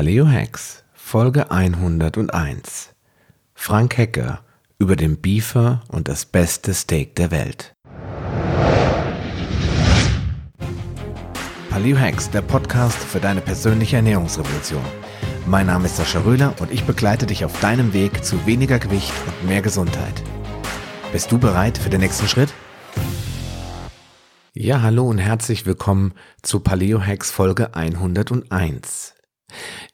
Paleo Hacks, Folge 101. Frank Hecker über den Beefer und das beste Steak der Welt. Paleo Hacks, der Podcast für deine persönliche Ernährungsrevolution. Mein Name ist Sascha Röhler und ich begleite dich auf deinem Weg zu weniger Gewicht und mehr Gesundheit. Bist du bereit für den nächsten Schritt? Ja, hallo und herzlich willkommen zu Paleo Hacks Folge 101.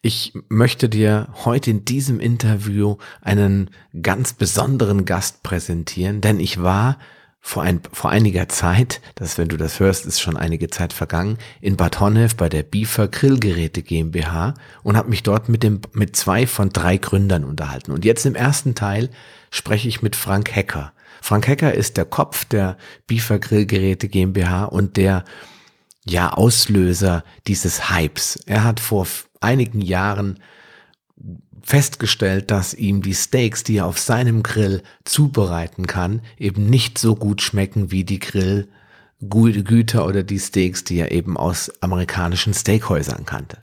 Ich möchte dir heute in diesem Interview einen ganz besonderen Gast präsentieren, denn ich war vor, ein, vor einiger Zeit, das wenn du das hörst, ist schon einige Zeit vergangen, in Bad Honnef bei der Biefer Grillgeräte GmbH und habe mich dort mit dem mit zwei von drei Gründern unterhalten. Und jetzt im ersten Teil spreche ich mit Frank Hecker. Frank Hecker ist der Kopf der Biefer Grillgeräte GmbH und der ja Auslöser dieses Hypes. Er hat vor einigen Jahren festgestellt, dass ihm die Steaks, die er auf seinem Grill zubereiten kann, eben nicht so gut schmecken wie die Grillgüter oder die Steaks, die er eben aus amerikanischen Steakhäusern kannte.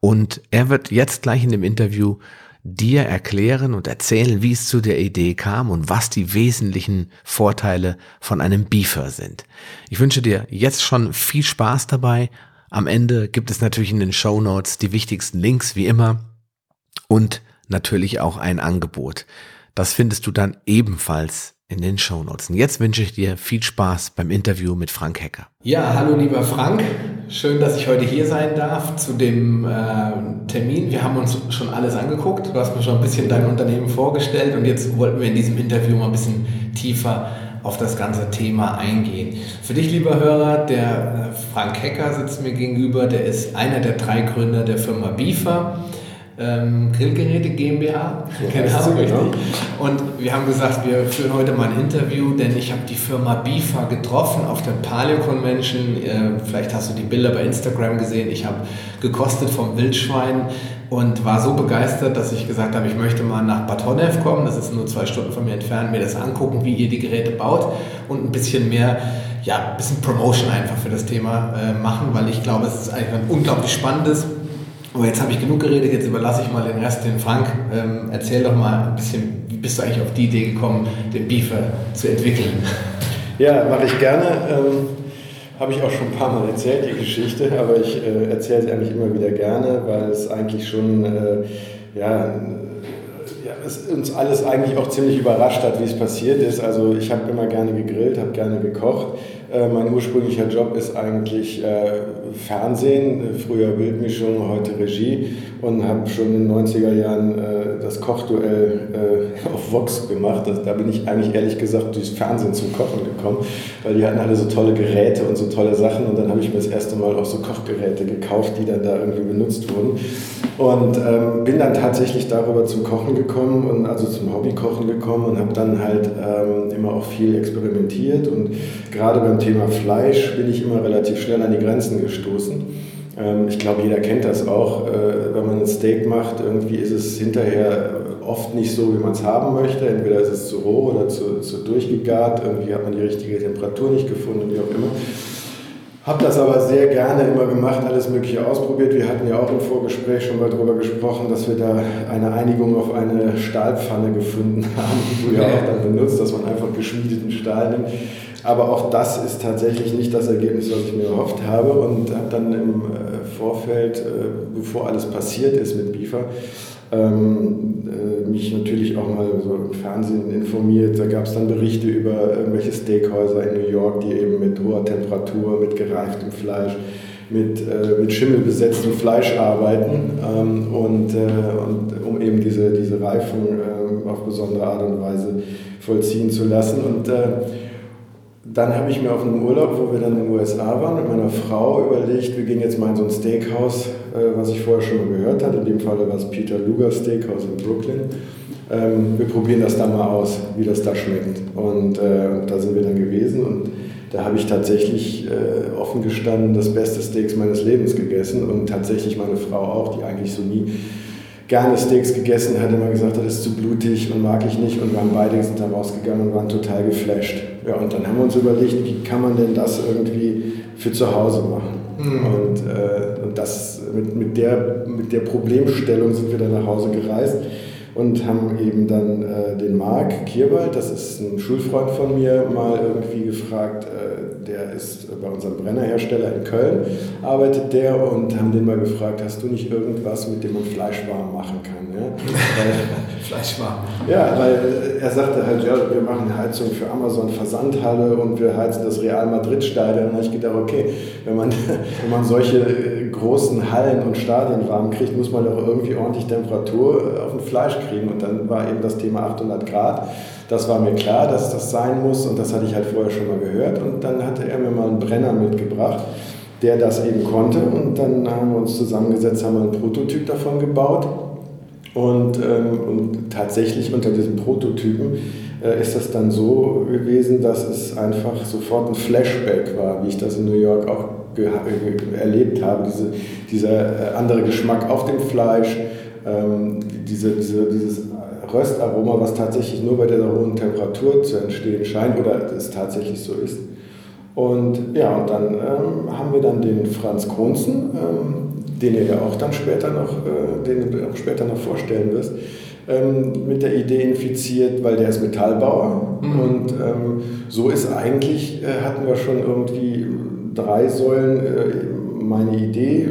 Und er wird jetzt gleich in dem Interview dir erklären und erzählen, wie es zu der Idee kam und was die wesentlichen Vorteile von einem Beefer sind. Ich wünsche dir jetzt schon viel Spaß dabei. Am Ende gibt es natürlich in den Show Notes die wichtigsten Links, wie immer und natürlich auch ein Angebot. Das findest du dann ebenfalls in den Shownotes. Und jetzt wünsche ich dir viel Spaß beim Interview mit Frank Hecker. Ja, hallo lieber Frank. Schön, dass ich heute hier sein darf zu dem äh, Termin. Wir haben uns schon alles angeguckt. Du hast mir schon ein bisschen dein Unternehmen vorgestellt und jetzt wollten wir in diesem Interview mal ein bisschen tiefer auf das ganze Thema eingehen. Für dich, lieber Hörer, der äh, Frank Hecker sitzt mir gegenüber. Der ist einer der drei Gründer der Firma Beefer ähm, Grillgeräte GmbH. Ja, genau, richtig. Und wir haben gesagt, wir führen heute mal ein Interview, denn ich habe die Firma BIFA getroffen auf der Paleo Convention. Äh, vielleicht hast du die Bilder bei Instagram gesehen. Ich habe gekostet vom Wildschwein und war so begeistert, dass ich gesagt habe, ich möchte mal nach Bad Honnef kommen. Das ist nur zwei Stunden von mir entfernt, mir das angucken, wie ihr die Geräte baut und ein bisschen mehr ja, ein bisschen Promotion einfach für das Thema äh, machen, weil ich glaube, es ist eigentlich ein unglaublich spannendes aber jetzt habe ich genug geredet, jetzt überlasse ich mal den Rest den Frank. Ähm, erzähl doch mal ein bisschen, wie bist du eigentlich auf die Idee gekommen, den Beefer zu entwickeln? Ja, mache ich gerne. Ähm, habe ich auch schon ein paar Mal erzählt, die Geschichte, aber ich äh, erzähle sie eigentlich immer wieder gerne, weil es eigentlich schon, äh, ja, ja, es uns alles eigentlich auch ziemlich überrascht hat, wie es passiert ist. Also ich habe immer gerne gegrillt, habe gerne gekocht. Äh, mein ursprünglicher Job ist eigentlich äh, Fernsehen, früher Bildmischung, heute Regie und habe schon in den 90er Jahren äh, das Kochduell äh, auf Vox gemacht. Das, da bin ich eigentlich ehrlich gesagt durchs Fernsehen zum Kochen gekommen, weil die hatten alle so tolle Geräte und so tolle Sachen und dann habe ich mir das erste Mal auch so Kochgeräte gekauft, die dann da irgendwie benutzt wurden und ähm, bin dann tatsächlich darüber zum Kochen gekommen und also zum Hobbykochen gekommen und habe dann halt ähm, immer auch viel experimentiert und gerade beim Thema Fleisch bin ich immer relativ schnell an die Grenzen gestoßen. Ähm, ich glaube, jeder kennt das auch. Äh, wenn man ein Steak macht, irgendwie ist es hinterher oft nicht so, wie man es haben möchte. Entweder ist es zu roh oder zu, zu durchgegart. Irgendwie hat man die richtige Temperatur nicht gefunden, wie auch immer. Habe das aber sehr gerne immer gemacht, alles Mögliche ausprobiert. Wir hatten ja auch im Vorgespräch schon mal darüber gesprochen, dass wir da eine Einigung auf eine Stahlpfanne gefunden haben, die du ja auch dann benutzt, dass man einfach geschmiedeten Stahl nimmt. Aber auch das ist tatsächlich nicht das Ergebnis, was ich mir erhofft habe. Und habe dann im äh, Vorfeld, äh, bevor alles passiert ist mit BIFA, ähm, äh, mich natürlich auch mal so im Fernsehen informiert. Da gab es dann Berichte über irgendwelche Steakhäuser in New York, die eben mit hoher Temperatur, mit gereiftem Fleisch, mit, äh, mit Schimmel besetztem Fleisch arbeiten ähm, und, äh, und um eben diese, diese Reifung äh, auf besondere Art und Weise vollziehen zu lassen. Und äh, dann habe ich mir auf einem Urlaub, wo wir dann in den USA waren, mit meiner Frau überlegt, wir gehen jetzt mal in so ein Steakhouse, äh, was ich vorher schon mal gehört hatte. In dem Fall war es Peter Luger Steakhouse in Brooklyn. Ähm, wir probieren das da mal aus, wie das da schmeckt. Und äh, da sind wir dann gewesen und da habe ich tatsächlich äh, offen gestanden das beste Steaks meines Lebens gegessen und tatsächlich meine Frau auch, die eigentlich so nie gerne Steaks gegessen hat, immer gesagt hat, das ist zu blutig und mag ich nicht. Und wir haben beide sind da rausgegangen und waren total geflasht. Ja, und dann haben wir uns überlegt, wie kann man denn das irgendwie für zu Hause machen. Mhm. Und, äh, und das, mit, mit, der, mit der Problemstellung sind wir dann nach Hause gereist und haben eben dann äh, den Marc Kierwald, das ist ein Schulfreund von mir, mal irgendwie gefragt, äh, der ist bei unserem Brennerhersteller in Köln, arbeitet der und haben den mal gefragt, hast du nicht irgendwas, mit dem man Fleisch warm machen kann? Ja? Fleisch warm. Ja, weil er sagte halt, ja, wir machen Heizung für Amazon Versandhalle und wir heizen das Real Madrid Stadion. Und da habe ich gedacht, okay, wenn man, wenn man solche äh, großen Hallen und Stadien warm kriegt, muss man doch irgendwie ordentlich Temperatur auf dem Fleisch kriegen. Und dann war eben das Thema 800 Grad. Das war mir klar, dass das sein muss und das hatte ich halt vorher schon mal gehört. Und dann hatte er mir mal einen Brenner mitgebracht, der das eben konnte. Und dann haben wir uns zusammengesetzt, haben einen Prototyp davon gebaut. Und, ähm, und tatsächlich unter diesem Prototypen äh, ist das dann so gewesen, dass es einfach sofort ein Flashback war, wie ich das in New York auch erlebt habe. Diese, dieser äh, andere Geschmack auf dem Fleisch, ähm, diese, diese, dieses Röstaroma, was tatsächlich nur bei dieser hohen Temperatur zu entstehen scheint oder es tatsächlich so ist. Und ja, und dann ähm, haben wir dann den Franz Kronzen, ähm, den ihr ja auch dann später noch, äh, den du auch später noch vorstellen wirst, ähm, mit der Idee infiziert, weil der ist Metallbauer. Mhm. Und ähm, so ist eigentlich, äh, hatten wir schon irgendwie drei Säulen äh, meine Idee,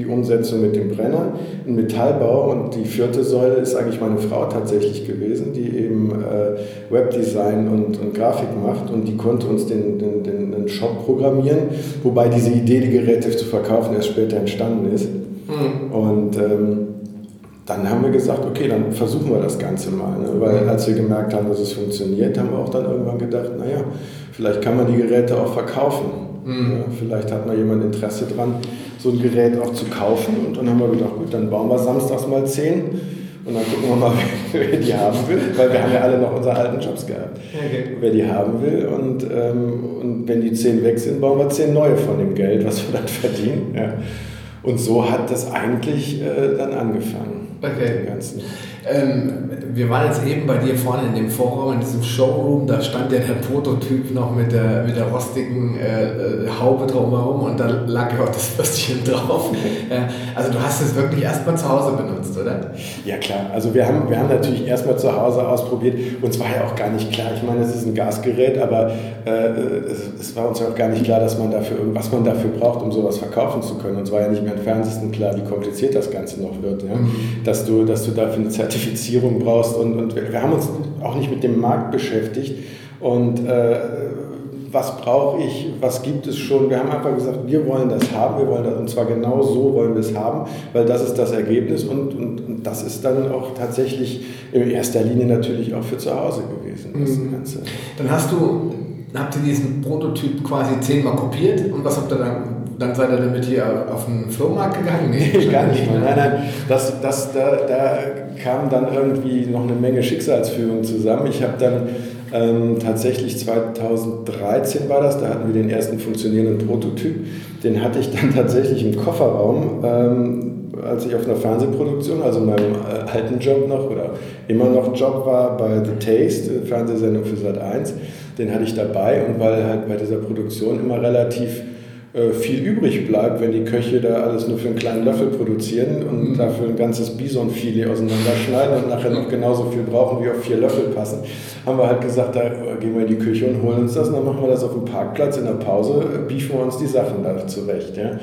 die Umsetzung mit dem Brenner, ein Metallbau und die vierte Säule ist eigentlich meine Frau tatsächlich gewesen, die eben äh, Webdesign und, und, Grafik macht und die konnte uns den, den, den, den, Shop programmieren, wobei diese Idee, die Geräte zu verkaufen, erst später entstanden ist. Mhm. Und ähm, dann haben wir gesagt, okay, dann versuchen wir das Ganze mal. Ne? Weil als wir gemerkt haben, dass es funktioniert, haben wir auch dann irgendwann gedacht, naja, vielleicht kann man die Geräte auch verkaufen. Mhm. Ja, vielleicht hat mal jemand Interesse dran, so ein Gerät auch zu kaufen. Und dann haben wir gedacht, gut, dann bauen wir samstags mal zehn. Und dann gucken wir mal, wer die haben will, weil wir haben ja alle noch unsere alten Jobs gehabt. Okay. Wer die haben will. Und, ähm, und wenn die zehn weg sind, bauen wir zehn neue von dem Geld, was wir dann verdienen. Ja. Und so hat das eigentlich äh, dann angefangen. Okay. Ähm, wir waren jetzt eben bei dir vorne in dem Vorraum, in diesem Showroom, da stand ja der Prototyp noch mit der, mit der rostigen äh, äh Haube drumherum und da lag ja auch das Würstchen drauf. Also du hast es wirklich erstmal zu Hause benutzt, oder? Ja klar, also wir haben, wir haben natürlich erstmal zu Hause ausprobiert. Uns war ja auch gar nicht klar, ich meine, es ist ein Gasgerät, aber äh, es, es, war uns ja auch gar nicht klar, dass man dafür, was man dafür braucht, um sowas verkaufen zu können. Uns war ja nicht mehr im Fernsehen klar, wie kompliziert das Ganze noch wird. Ja? Mhm. Dass, du, dass du dafür eine Zertifizierung brauchst und, und wir, wir haben uns auch nicht mit dem Markt beschäftigt und äh, was brauche ich, was gibt es schon. Wir haben einfach gesagt, wir wollen das haben, wir wollen das, und zwar genau so wollen wir es haben, weil das ist das Ergebnis und, und, und das ist dann auch tatsächlich in erster Linie natürlich auch für zu Hause gewesen. Das mhm. Ganze. Dann hast du, habt ihr diesen Prototyp quasi zehnmal kopiert und was habt ihr dann dann seid ihr damit hier auf den Flohmarkt gegangen? Nee, gar nicht. Nein, nein, das, das, da, da kam dann irgendwie noch eine Menge Schicksalsführung zusammen. Ich habe dann ähm, tatsächlich 2013 war das, da hatten wir den ersten funktionierenden Prototyp. Den hatte ich dann tatsächlich im Kofferraum, ähm, als ich auf einer Fernsehproduktion, also in meinem äh, alten Job noch oder immer noch Job war bei The Taste, Fernsehsendung für Sat 1. Den hatte ich dabei und weil halt bei dieser Produktion immer relativ äh, viel übrig bleibt, wenn die Köche da alles nur für einen kleinen Löffel produzieren und mhm. dafür ein ganzes Bisonfilet auseinanderschneiden und nachher noch genauso viel brauchen, wie auf vier Löffel passen, haben wir halt gesagt, da gehen wir in die Küche und holen uns das und dann machen wir das auf dem Parkplatz in der Pause, biefen wir uns die Sachen da zurecht. Ja.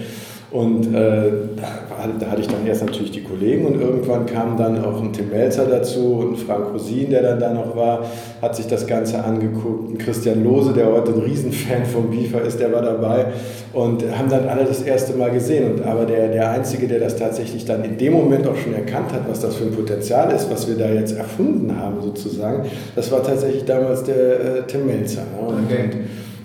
Und äh, da, da, hatte ich dann erst natürlich die Kollegen und irgendwann kam dann auch ein Tim Melzer dazu und Frank Rosin, der dann da noch war, hat sich das Ganze angeguckt. Und Christian Lose, der heute ein Riesenfan vom BIFA ist, der war dabei und haben dann alle das erste Mal gesehen. Und, aber der, der Einzige, der das tatsächlich dann in dem Moment auch schon erkannt hat, was das für ein Potenzial ist, was wir da jetzt erfunden haben sozusagen, das war tatsächlich damals der äh, Tim Melzer. Ne? Und, okay.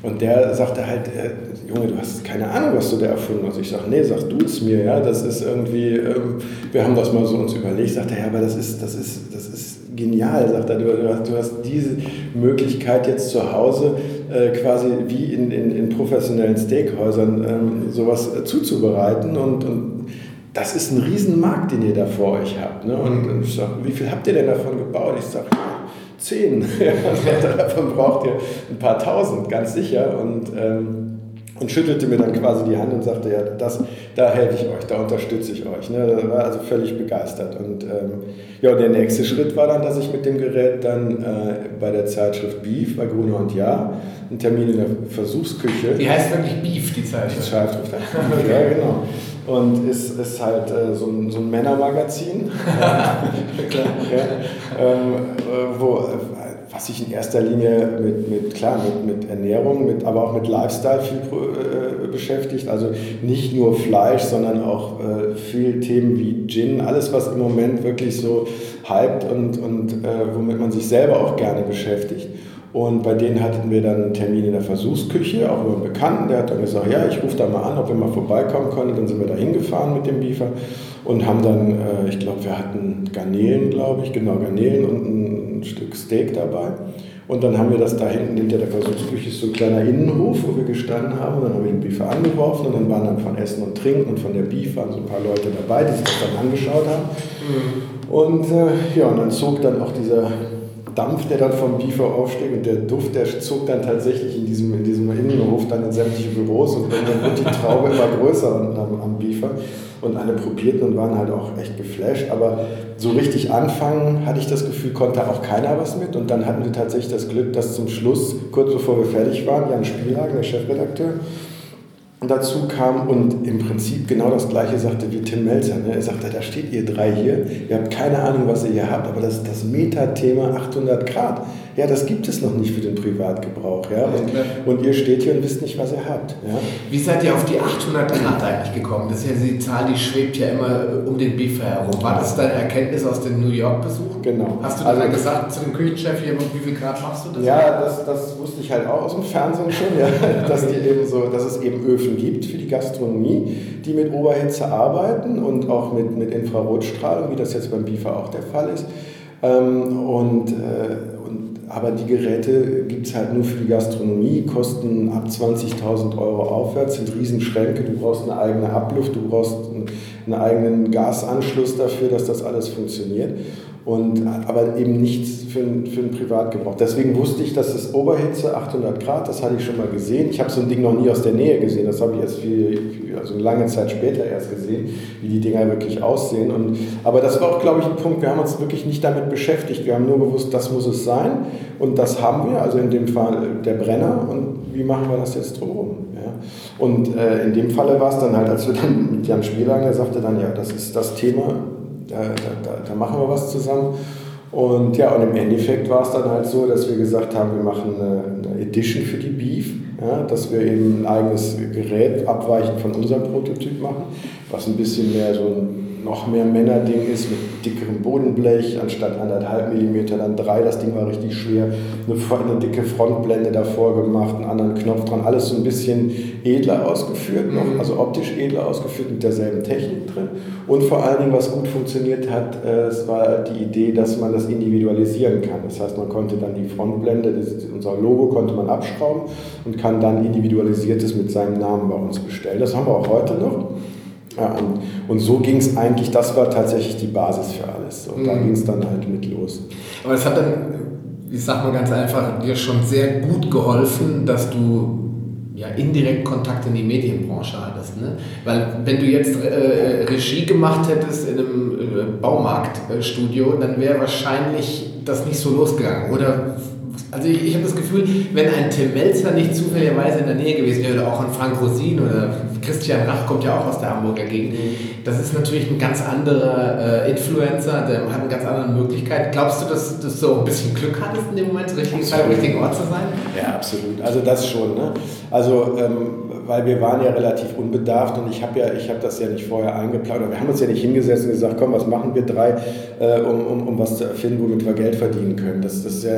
Und der sagte halt, äh, Junge, du hast keine Ahnung, was du da erfunden hast. Ich sage, nee, sag du es mir, ja, das ist irgendwie, ähm, wir haben das mal so uns überlegt. Sagt er, ja, aber das ist, das ist, das ist genial, sagt er, du, hast, du hast diese Möglichkeit jetzt zu Hause äh, quasi wie in, in, in professionellen Steakhäusern ähm, sowas äh, zuzubereiten und, und das ist ein Riesenmarkt, den ihr da vor euch habt. Ne? Und, und ich sage, wie viel habt ihr denn davon gebaut? Ich sage, zehn. davon braucht ihr ein paar tausend, ganz sicher. Und, ähm, und schüttelte mir dann quasi die Hand und sagte, ja, das, da helfe ich euch, da unterstütze ich euch. Ne? Da war also völlig begeistert. Und ähm, ja, der nächste Schritt war dann, dass ich mit dem Gerät dann äh, bei der Zeitschrift Beef, bei Gruner und Ja, einen Termin in der Versuchsküche. Die heißt wirklich Beef, die Zeitschrift. Die Zeitschrift, ja, genau. Und ist, ist halt äh, so, ein, so ein Männermagazin, ja, ähm, äh, wo was sich in erster Linie mit, mit klar, mit, mit Ernährung, mit, aber auch mit Lifestyle viel äh, beschäftigt. Also nicht nur Fleisch, sondern auch äh, viel Themen wie Gin, alles, was im Moment wirklich so hypt und, und äh, womit man sich selber auch gerne beschäftigt. Und bei denen hatten wir dann einen Termin in der Versuchsküche, auch über einen Bekannten, der hat dann gesagt, ja, ich rufe da mal an, ob wir mal vorbeikommen können. Dann sind wir da hingefahren mit dem Biefer und haben dann, äh, ich glaube, wir hatten Garnelen, glaube ich, genau, Garnelen und ein, ein Stück Steak dabei. Und dann haben wir das da hinten hinter der Versuchsküche, so ein kleiner Innenhof, wo wir gestanden haben. Und dann habe ich den Biefer angeworfen und dann waren dann von Essen und Trinken und von der Beef waren so ein paar Leute dabei, die sich das dann angeschaut haben. Mhm. Und äh, ja, und dann zog dann auch dieser Dampf, der dann vom Biefer aufsteigt und der Duft, der zog dann tatsächlich in diesem, in diesem Innenhof dann in sämtliche Büros und dann wird die Traube immer größer am, am Biefer und alle probierten und waren halt auch echt geflasht, aber so richtig anfangen, hatte ich das Gefühl, konnte auch keiner was mit und dann hatten wir tatsächlich das Glück, dass zum Schluss, kurz bevor wir fertig waren, Jan Spielhagen, der Chefredakteur, dazu kam und im Prinzip genau das Gleiche sagte wie Tim Melzer. Ne? Er sagte, da steht ihr drei hier, ihr habt keine Ahnung, was ihr hier habt, aber das, das Metathema 800 Grad, ja, das gibt es noch nicht für den Privatgebrauch. Ja? Und, und ihr steht hier und wisst nicht, was ihr habt. Ja? Wie seid ihr auf die 800 Grad eigentlich gekommen? Das ist ja die Zahl, die schwebt ja immer um den Beefer herum. War das deine Erkenntnis aus dem New York-Besuch? Genau. Hast du also, dann gesagt zu dem Küchenchef hier, wie viel Grad machst du das? Ja, das, das wusste ich halt auch aus dem Fernsehen schon, ja, dass, die eben so, dass es eben Öfen gibt für die Gastronomie, die mit Oberhitze arbeiten und auch mit, mit Infrarotstrahlung, wie das jetzt beim Beefer auch der Fall ist. Ähm, und, äh, und, aber die Geräte gibt es halt nur für die Gastronomie, kosten ab 20.000 Euro aufwärts, sind Riesenschränke, du brauchst eine eigene Abluft, du brauchst einen eigenen Gasanschluss dafür, dass das alles funktioniert und, aber eben nichts für, für den Privatgebrauch. Deswegen wusste ich, dass es Oberhitze 800 Grad, das hatte ich schon mal gesehen. Ich habe so ein Ding noch nie aus der Nähe gesehen, das habe ich erst viel, also lange Zeit später erst gesehen, wie die Dinger wirklich aussehen. Und, aber das war auch, glaube ich, ein Punkt, wir haben uns wirklich nicht damit beschäftigt. Wir haben nur gewusst, das muss es sein und das haben wir, also in dem Fall der Brenner und wie machen wir das jetzt drumherum. Und äh, in dem Falle war es dann halt, als wir dann mit Jan Spielanger sagte dann, ja, das ist das Thema, da, da, da machen wir was zusammen. Und ja, und im Endeffekt war es dann halt so, dass wir gesagt haben, wir machen eine, eine Edition für die Beef, ja, dass wir eben ein eigenes Gerät abweichend von unserem Prototyp machen, was ein bisschen mehr so ein noch mehr Männerding ist mit dickerem Bodenblech, anstatt anderthalb Millimeter dann drei. Das Ding war richtig schwer. Eine, eine, dicke Frontblende davor gemacht, einen anderen Knopf dran. Alles so ein bisschen edler ausgeführt, noch, mhm. also optisch edler ausgeführt mit derselben Technik drin. Und vor allen Dingen, was gut funktioniert hat, äh, es war die Idee, dass man das individualisieren kann. Das heißt, man konnte dann die Frontblende, das, unser Logo konnte man abschrauben und kann dann individualisiertes mit seinem Namen bei uns bestellen. Das haben wir auch heute noch. Ja, und, und so ging es eigentlich, das war tatsächlich die Basis für alles. Und mhm. da ging es dann halt mit los. Aber es hat dann, ich sag mal ganz einfach, dir schon sehr gut geholfen, dass du ja, indirekt Kontakt in die Medienbranche hattest. Ne? Weil wenn du jetzt äh, Regie gemacht hättest in einem äh, Baumarktstudio, dann wäre wahrscheinlich das nicht so losgegangen. Oder also ich, ich habe das Gefühl, wenn ein Tim Melzer nicht zufälligerweise in der Nähe gewesen wäre, oder auch ein Frank Rosin oder Christian Rach kommt ja auch aus der Hamburger Gegend, das ist natürlich ein ganz anderer äh, Influencer, der hat eine ganz andere Möglichkeit. Glaubst du, dass, dass du auch ein bisschen Glück hattest in dem Moment, Zeit am richtigen Ort zu sein? Ja, absolut. Also das schon. Ne? Also ähm, weil wir waren ja relativ unbedarft und ich habe ja, ich habe das ja nicht vorher eingeplant. Wir haben uns ja nicht hingesetzt und gesagt, komm, was machen wir drei, äh, um, um, um was zu erfinden, womit wir Geld verdienen können. Das, das ja,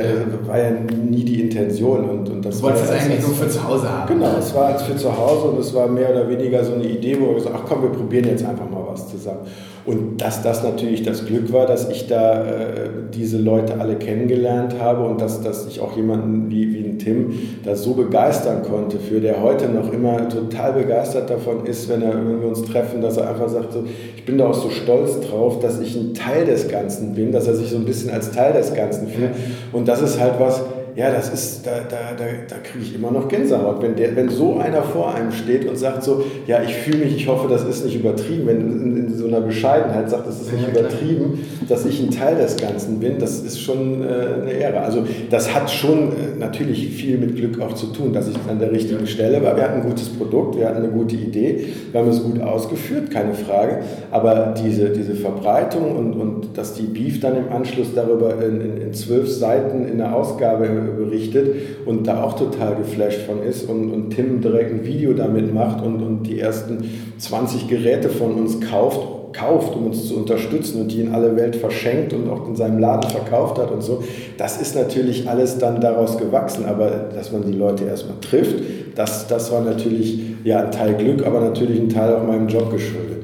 war ja nie die Intention. Und, und das du wolltest es eigentlich nur für zu Hause haben. Genau, es war als für zu Hause und es war mehr oder weniger so eine Idee, wo wir gesagt ach komm, wir probieren jetzt einfach mal was zusammen. Und dass das natürlich das Glück war, dass ich da äh, diese Leute alle kennengelernt habe und dass, dass ich auch jemanden wie, wie ein Tim da so begeistern konnte, für der heute noch immer total begeistert davon ist, wenn, er, wenn wir uns treffen, dass er einfach sagt, so, ich bin da auch so stolz drauf, dass ich ein Teil des Ganzen bin, dass er sich so ein bisschen als Teil des Ganzen fühlt. Und das ist halt was, ja, das ist, da, da, da, da kriege ich immer noch Gänsehaut, wenn, der, wenn so einer vor einem steht und sagt so, ja, ich fühle mich, ich hoffe, das ist nicht übertrieben, wenn in, in so einer Bescheidenheit sagt, das ist nicht ja, übertrieben, dass ich ein Teil des Ganzen bin, das ist schon äh, eine Ehre. Also das hat schon äh, natürlich viel mit Glück auch zu tun, dass ich an der richtigen Stelle war. Wir hatten ein gutes Produkt, wir hatten eine gute Idee, wir haben es gut ausgeführt, keine Frage, aber diese, diese Verbreitung und, und dass die Beef dann im Anschluss darüber in, in, in zwölf Seiten in der Ausgabe berichtet und da auch total geflasht von ist und, und Tim direkt ein Video damit macht und, und die ersten 20 Geräte von uns kauft, kauft, um uns zu unterstützen und die in alle Welt verschenkt und auch in seinem Laden verkauft hat und so. Das ist natürlich alles dann daraus gewachsen, aber dass man die Leute erstmal trifft, das, das war natürlich ja, ein Teil Glück, aber natürlich ein Teil auch meinem Job geschuldet.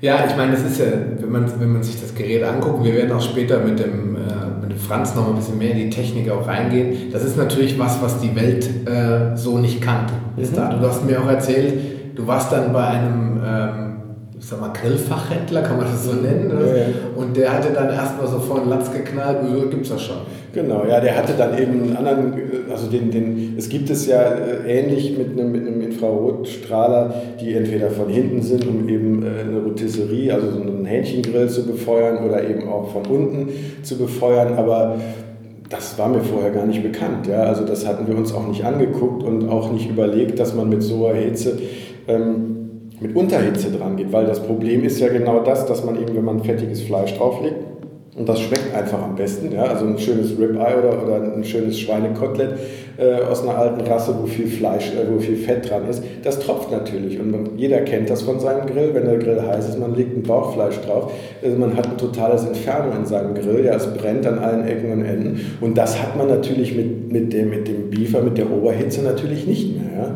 Ja, ich meine, das ist ja, wenn man, wenn man sich das Gerät anguckt, wir werden auch später mit dem, äh, mit dem Franz noch ein bisschen mehr in die Technik auch reingehen. Das ist natürlich was, was die Welt äh, so nicht kannte. Mhm. Du hast mir auch erzählt, du warst dann bei einem ähm, ich sag mal, Grillfachhändler, kann man das so nennen? Ja, ja. Und der hatte dann erstmal so vor den Latz geknallt, so gibt es das schon. Genau, ja, der hatte dann eben einen anderen, also den, den, es gibt es ja äh, ähnlich mit einem, mit einem Infrarotstrahler, die entweder von hinten sind, um eben äh, eine Rotisserie, also so einen Hähnchengrill zu befeuern oder eben auch von unten zu befeuern, aber das war mir vorher gar nicht bekannt. Ja? Also das hatten wir uns auch nicht angeguckt und auch nicht überlegt, dass man mit so einer Hitze ähm, mit Unterhitze dran geht, weil das Problem ist ja genau das, dass man eben, wenn man fettiges Fleisch drauflegt, und das schmeckt einfach am besten, ja, also ein schönes Ribeye oder, oder ein schönes Schweinekotelett äh, aus einer alten Rasse, wo viel Fleisch, äh, wo viel Fett dran ist, das tropft natürlich und man, jeder kennt das von seinem Grill, wenn der Grill heiß ist, man legt ein Bauchfleisch drauf, also man hat ein totales Inferno in seinem Grill, ja, es brennt an allen Ecken und Enden und das hat man natürlich mit, mit, dem, mit dem Beefer, mit der Oberhitze natürlich nicht mehr. Ja. ja.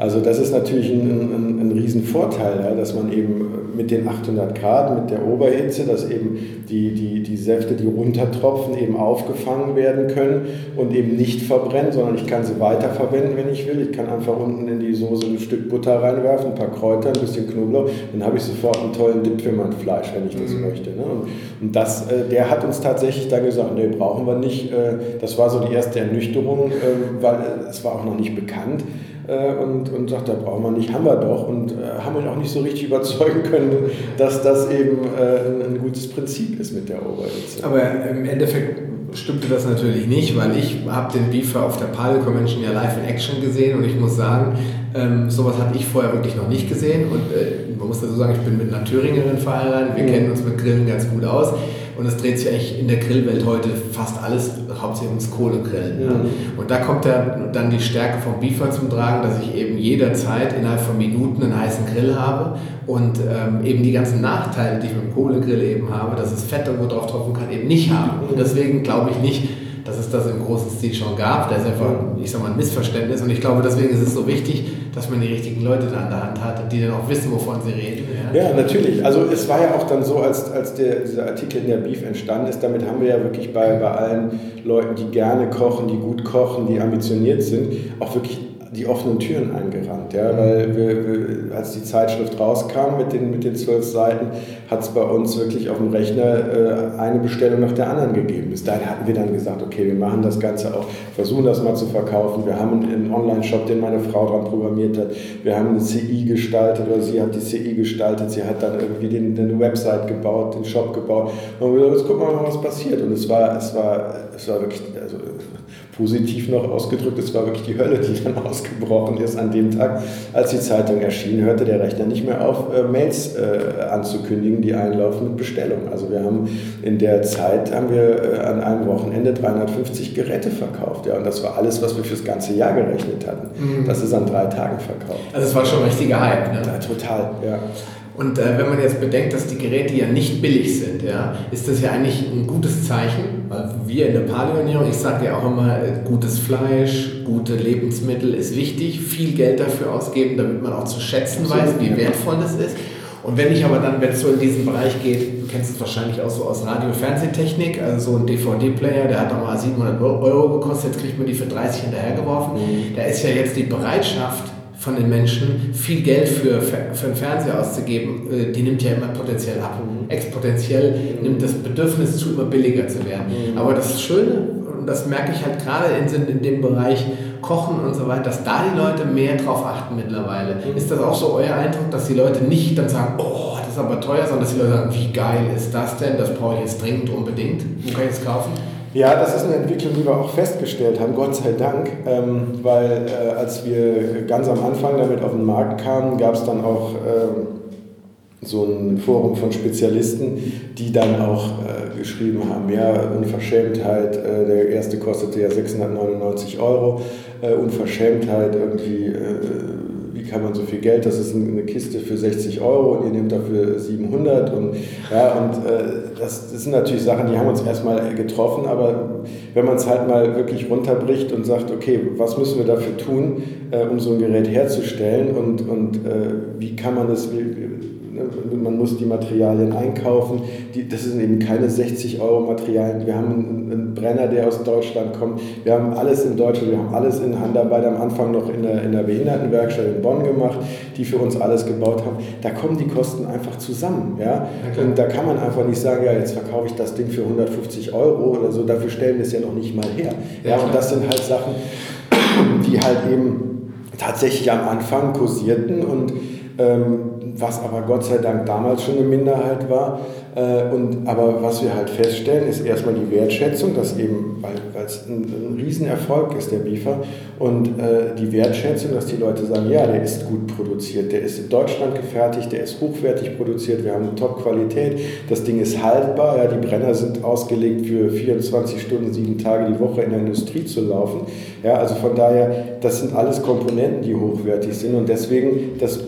Also das ist natürlich ein, ein, ein Riesenvorteil, ja, dass man eben mit den 800 Grad, mit der Oberhitze, dass eben die, die, die Säfte, die runtertropfen, eben aufgefangen werden können und eben nicht verbrennen, sondern ich kann sie weiterverwenden, wenn ich will. Ich kann einfach unten in die Soße ein Stück Butter reinwerfen, ein paar Kräuter, ein bisschen Knoblauch, dann habe ich sofort einen tollen Dip für mein Fleisch, wenn ich das mhm. möchte. Ne? Und, und das, äh, der hat uns tatsächlich dann gesagt, nee, brauchen wir nicht. Äh, das war so die erste Ernüchterung, äh, weil es war auch noch nicht bekannt äh, und, und sagt, da brauchen wir nicht, haben wir doch. Und äh, haben wir auch nicht so richtig überzeugen können, dass das eben äh, ein, ein, gutes Prinzip ist mit der Oberhitze. Aber im Endeffekt stimmte das natürlich nicht, weil ich habe den Beaver auf der Palio Convention ja live in Action gesehen und ich muss sagen, ähm, sowas hatte ich vorher wirklich noch nicht gesehen und äh, man muss dazu sagen, ich bin mit einer Thüringerin verheiratet, wir mhm. kennen uns mit Grillen ganz gut aus. Und es dreht sich eigentlich in der Grillwelt heute fast alles hauptsächlich ums Kohlegrillen. Ja. Und da kommt dann die Stärke vom Beefer zum Tragen, dass ich eben jederzeit innerhalb von Minuten einen heißen Grill habe und ähm, eben die ganzen Nachteile, die ich mit dem Kohlegrill eben habe, dass es Fett irgendwo drauf tropfen kann, eben nicht habe. Und deswegen glaube ich nicht, dass es das im großen Stil schon gab. Da ist einfach, ich sag mal, ein Missverständnis. Und ich glaube, deswegen ist es so wichtig, dass man die richtigen Leute da an der Hand hat, die dann auch wissen, wovon sie reden. Ja, ja natürlich. Also es war ja auch dann so, als, als der, dieser Artikel in der Beef entstanden ist, damit haben wir ja wirklich bei, bei allen Leuten, die gerne kochen, die gut kochen, die ambitioniert sind, auch wirklich die offenen Türen eingerannt. Ja? Weil wir, wir, als die Zeitschrift rauskam mit den, mit den zwölf Seiten, hat es bei uns wirklich auf dem Rechner äh, eine Bestellung nach der anderen gegeben. Bis dahin hatten wir dann gesagt, okay, wir machen das Ganze auch, versuchen das mal zu verkaufen. Wir haben einen Online-Shop, den meine Frau dran programmiert hat. Wir haben eine CI gestaltet oder sie hat die CI gestaltet. Sie hat dann irgendwie den, eine Website gebaut, den Shop gebaut. Und wir haben gesagt, jetzt gucken wir mal, was passiert. Und es war, es war, es war wirklich, also positiv noch ausgedrückt, es war wirklich die Hölle, die dann ausgebrochen ist an dem Tag, als die Zeitung erschien, hörte der Rechner nicht mehr auf, äh, Mails äh, anzukündigen, die einlaufen mit Bestellung. Also wir haben in der Zeit haben wir äh, an einem Wochenende 350 Geräte verkauft, ja, und das war alles, was wir fürs ganze Jahr gerechnet hatten. Mhm. Das ist an drei Tagen verkauft. Also es war schon ein richtiger Hype, ne? Ja, total, ja. Und äh, wenn man jetzt bedenkt, dass die Geräte ja nicht billig sind, ja, ist das ja eigentlich ein gutes Zeichen, weil wir in der Paleoernährung, ich sage ja auch immer, äh, gutes Fleisch, gute Lebensmittel ist wichtig, viel Geld dafür ausgeben, damit man auch zu schätzen weiß, wie wertvoll das ist. Und wenn ich aber dann, wenn es so in diesen Bereich geht, du kennst es wahrscheinlich auch so aus Radio-Fernsehtechnik, also so ein DVD-Player, der hat nochmal 700 Euro gekostet, jetzt kriegt man die für 30 hinterhergeworfen. Mhm. Da ist ja jetzt die Bereitschaft, von den Menschen, viel Geld für, für einen Fernseher auszugeben, äh, die nimmt ja immer potenziell ab. Mhm. Exponentiell nimmt das Bedürfnis zu, immer billiger zu werden. Mhm. Aber das Schöne, und das merke ich halt gerade in, in dem Bereich Kochen und so weiter, dass da die Leute mehr drauf achten mittlerweile. Mhm. Ist das auch so euer Eindruck, dass die Leute nicht dann sagen, oh, das ist aber teuer, sondern dass die Leute sagen, wie geil ist das denn? Das brauche ich jetzt dringend unbedingt. Wo kann ich es kaufen? Ja, das ist eine Entwicklung, die wir auch festgestellt haben, Gott sei Dank, ähm, weil äh, als wir ganz am Anfang damit auf den Markt kamen, gab es dann auch äh, so ein Forum von Spezialisten, die dann auch äh, geschrieben haben, ja, Unverschämtheit, äh, der erste kostete ja 699 Euro, äh, Unverschämtheit irgendwie äh, kann man so viel Geld, das ist eine Kiste für 60 Euro und ihr nehmt dafür 700 und ja, und äh, das, das sind natürlich Sachen, die haben uns erstmal getroffen, aber wenn man es halt mal wirklich runterbricht und sagt, okay, was müssen wir dafür tun, äh, um so ein Gerät herzustellen und, und äh, wie kann man das, wie, man muss die Materialien einkaufen. Die, das sind eben keine 60 Euro Materialien. Wir haben einen, einen, Brenner, der aus Deutschland kommt. Wir haben alles in Deutschland, wir haben alles in Handarbeit am Anfang noch in der, in der Behindertenwerkstatt in Bonn gemacht, die für uns alles gebaut haben. Da kommen die Kosten einfach zusammen. Ja? Okay. Und da kann man einfach nicht sagen, ja, jetzt verkaufe ich das Ding für 150 Euro oder so. Dafür stellen wir es ja noch nicht mal her. Ja, ja und das sind halt Sachen, die halt eben tatsächlich am Anfang kursierten und ähm, was aber Gott sei Dank damals schon eine Minderheit war. Äh, und, aber was wir halt feststellen, ist erstmal die Wertschätzung, dass eben, weil es ein, ein Riesenerfolg ist, der Biefer, und äh, die Wertschätzung, dass die Leute sagen, ja, der ist gut produziert, der ist in Deutschland gefertigt, der ist hochwertig produziert, wir haben eine Top-Qualität, das Ding ist haltbar, ja, die Brenner sind ausgelegt für 24 Stunden, sieben Tage die Woche in der Industrie zu laufen. Ja, also von daher, das sind alles Komponenten, die hochwertig sind und deswegen, das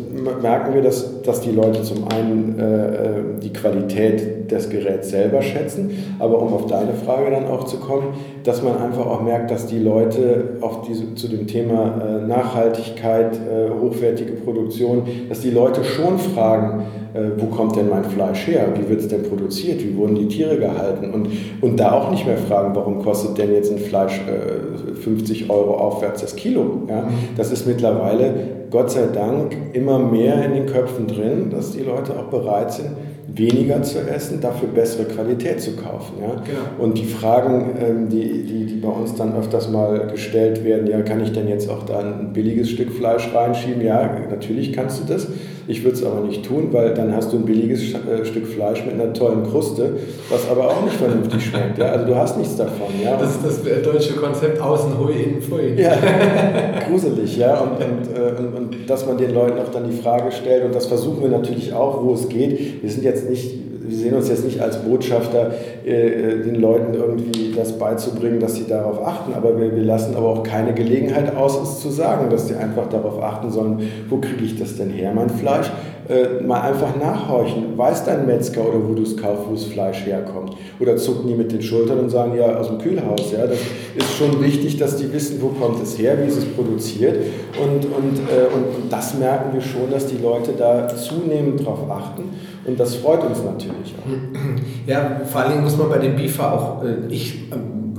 merken wir, dass, dass die Leute zum einen äh, äh die Qualität des Geräts selber schätzen, aber um auf deine Frage dann auch zu kommen, dass man einfach auch merkt, dass die Leute auf diese, zu dem Thema äh, Nachhaltigkeit, äh, hochwertige Produktion, dass die Leute schon fragen, äh, wo kommt denn mein Fleisch her, wie wird es denn produziert, wie wurden die Tiere gehalten und, und da auch nicht mehr fragen, warum kostet denn jetzt ein Fleisch 50 Euro aufwärts das Kilo. Ja? Das ist mittlerweile Gott sei Dank immer mehr in den Köpfen drin, dass die Leute auch bereit sind, weniger zu essen, dafür bessere Qualität zu kaufen. Ja? Genau. Und die Fragen, ähm, die, die, die bei uns dann öfters mal gestellt werden, ja, kann ich denn jetzt auch da ein billiges Stück Fleisch reinschieben? Ja, natürlich kannst du das. Ich würde es aber nicht tun, weil dann hast du ein billiges äh, Stück Fleisch mit einer tollen Kruste, was aber auch nicht vernünftig schmeckt. Ja? Also du hast nichts davon. Ja? Das ist das deutsche Konzept außen hui, innen pfui. Ja, gruselig. Ja? Und, und, äh, und, und dass man den Leuten auch dann die Frage stellt, und das versuchen wir natürlich auch, wo es geht. Wir sind jetzt nicht wir sehen uns jetzt nicht als Botschafter, äh, äh, den Leuten irgendwie das beizubringen, dass sie darauf achten, aber wir, wir lassen aber auch keine Gelegenheit aus, es zu sagen, dass sie einfach darauf achten sollen, wo kriege ich das denn her, mein Fleisch? Äh, mal einfach nachhorchen. Weiß dein Metzger oder wo du es kaufst, wo das Fleisch herkommt? Oder zucken die mit den Schultern und sagen, ja, aus dem Kühlhaus. Ja? Das ist schon wichtig, dass die wissen, wo kommt es her, wie ist es produziert. Und, und, äh, und, das merken wir schon, dass die Leute da zunehmend darauf achten. Und das freut uns natürlich auch. Ja, vor allen Dingen muss man bei dem Bifa auch, äh, ich ähm,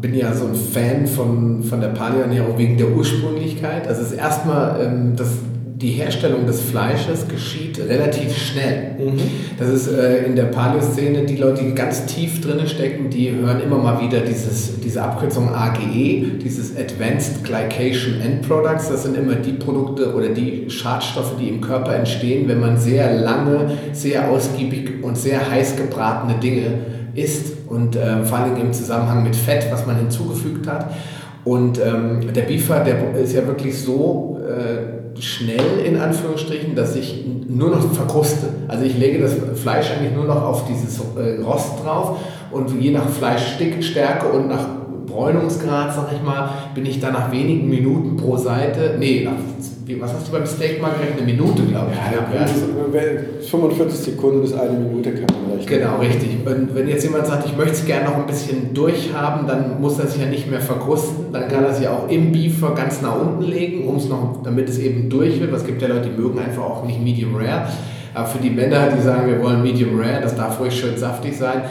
bin ja so ein Fan von, von der Paleo-Ernährung wegen der Ursprünglichkeit. Also es ist erstmal ähm, das die Herstellung des Fleisches geschieht relativ schnell. Mhm. Das ist äh, in der Paleo-Szene, die Leute, die ganz tief drin stecken, die hören immer mal wieder dieses, diese Abkürzung AGE, dieses Advanced Glycation End Products. Das sind immer die Produkte oder die Schadstoffe, die im Körper entstehen, wenn man sehr lange, sehr ausgiebig und sehr heiß gebratene Dinge isst und äh, vor allem im Zusammenhang mit Fett, was man hinzugefügt hat. Und ähm, der Beefer, der ist ja wirklich so äh, schnell in Anführungsstrichen, dass ich nur noch verkruste. Also ich lege das Fleisch eigentlich nur noch auf dieses äh, Rost drauf und je nach Fleischstärke und nach Bräunungsgrad, sag ich mal, bin ich dann nach wenigen Minuten pro Seite, nee, nach, was hast du beim Steak mal gerechnet? Eine Minute, glaube ich. Ja, ja. 45 Sekunden bis eine Minute kann man rechnen. Genau, richtig. Und wenn jetzt jemand sagt, ich möchte es gerne noch ein bisschen durchhaben, dann muss er sich ja nicht mehr verkrusten. Dann kann er sich auch im Beefer ganz nach unten legen, um's noch, damit es eben durch wird. Es gibt ja Leute, die mögen einfach auch nicht Medium Rare. Aber für die Männer, die sagen, wir wollen Medium Rare, das darf ruhig schön saftig sein,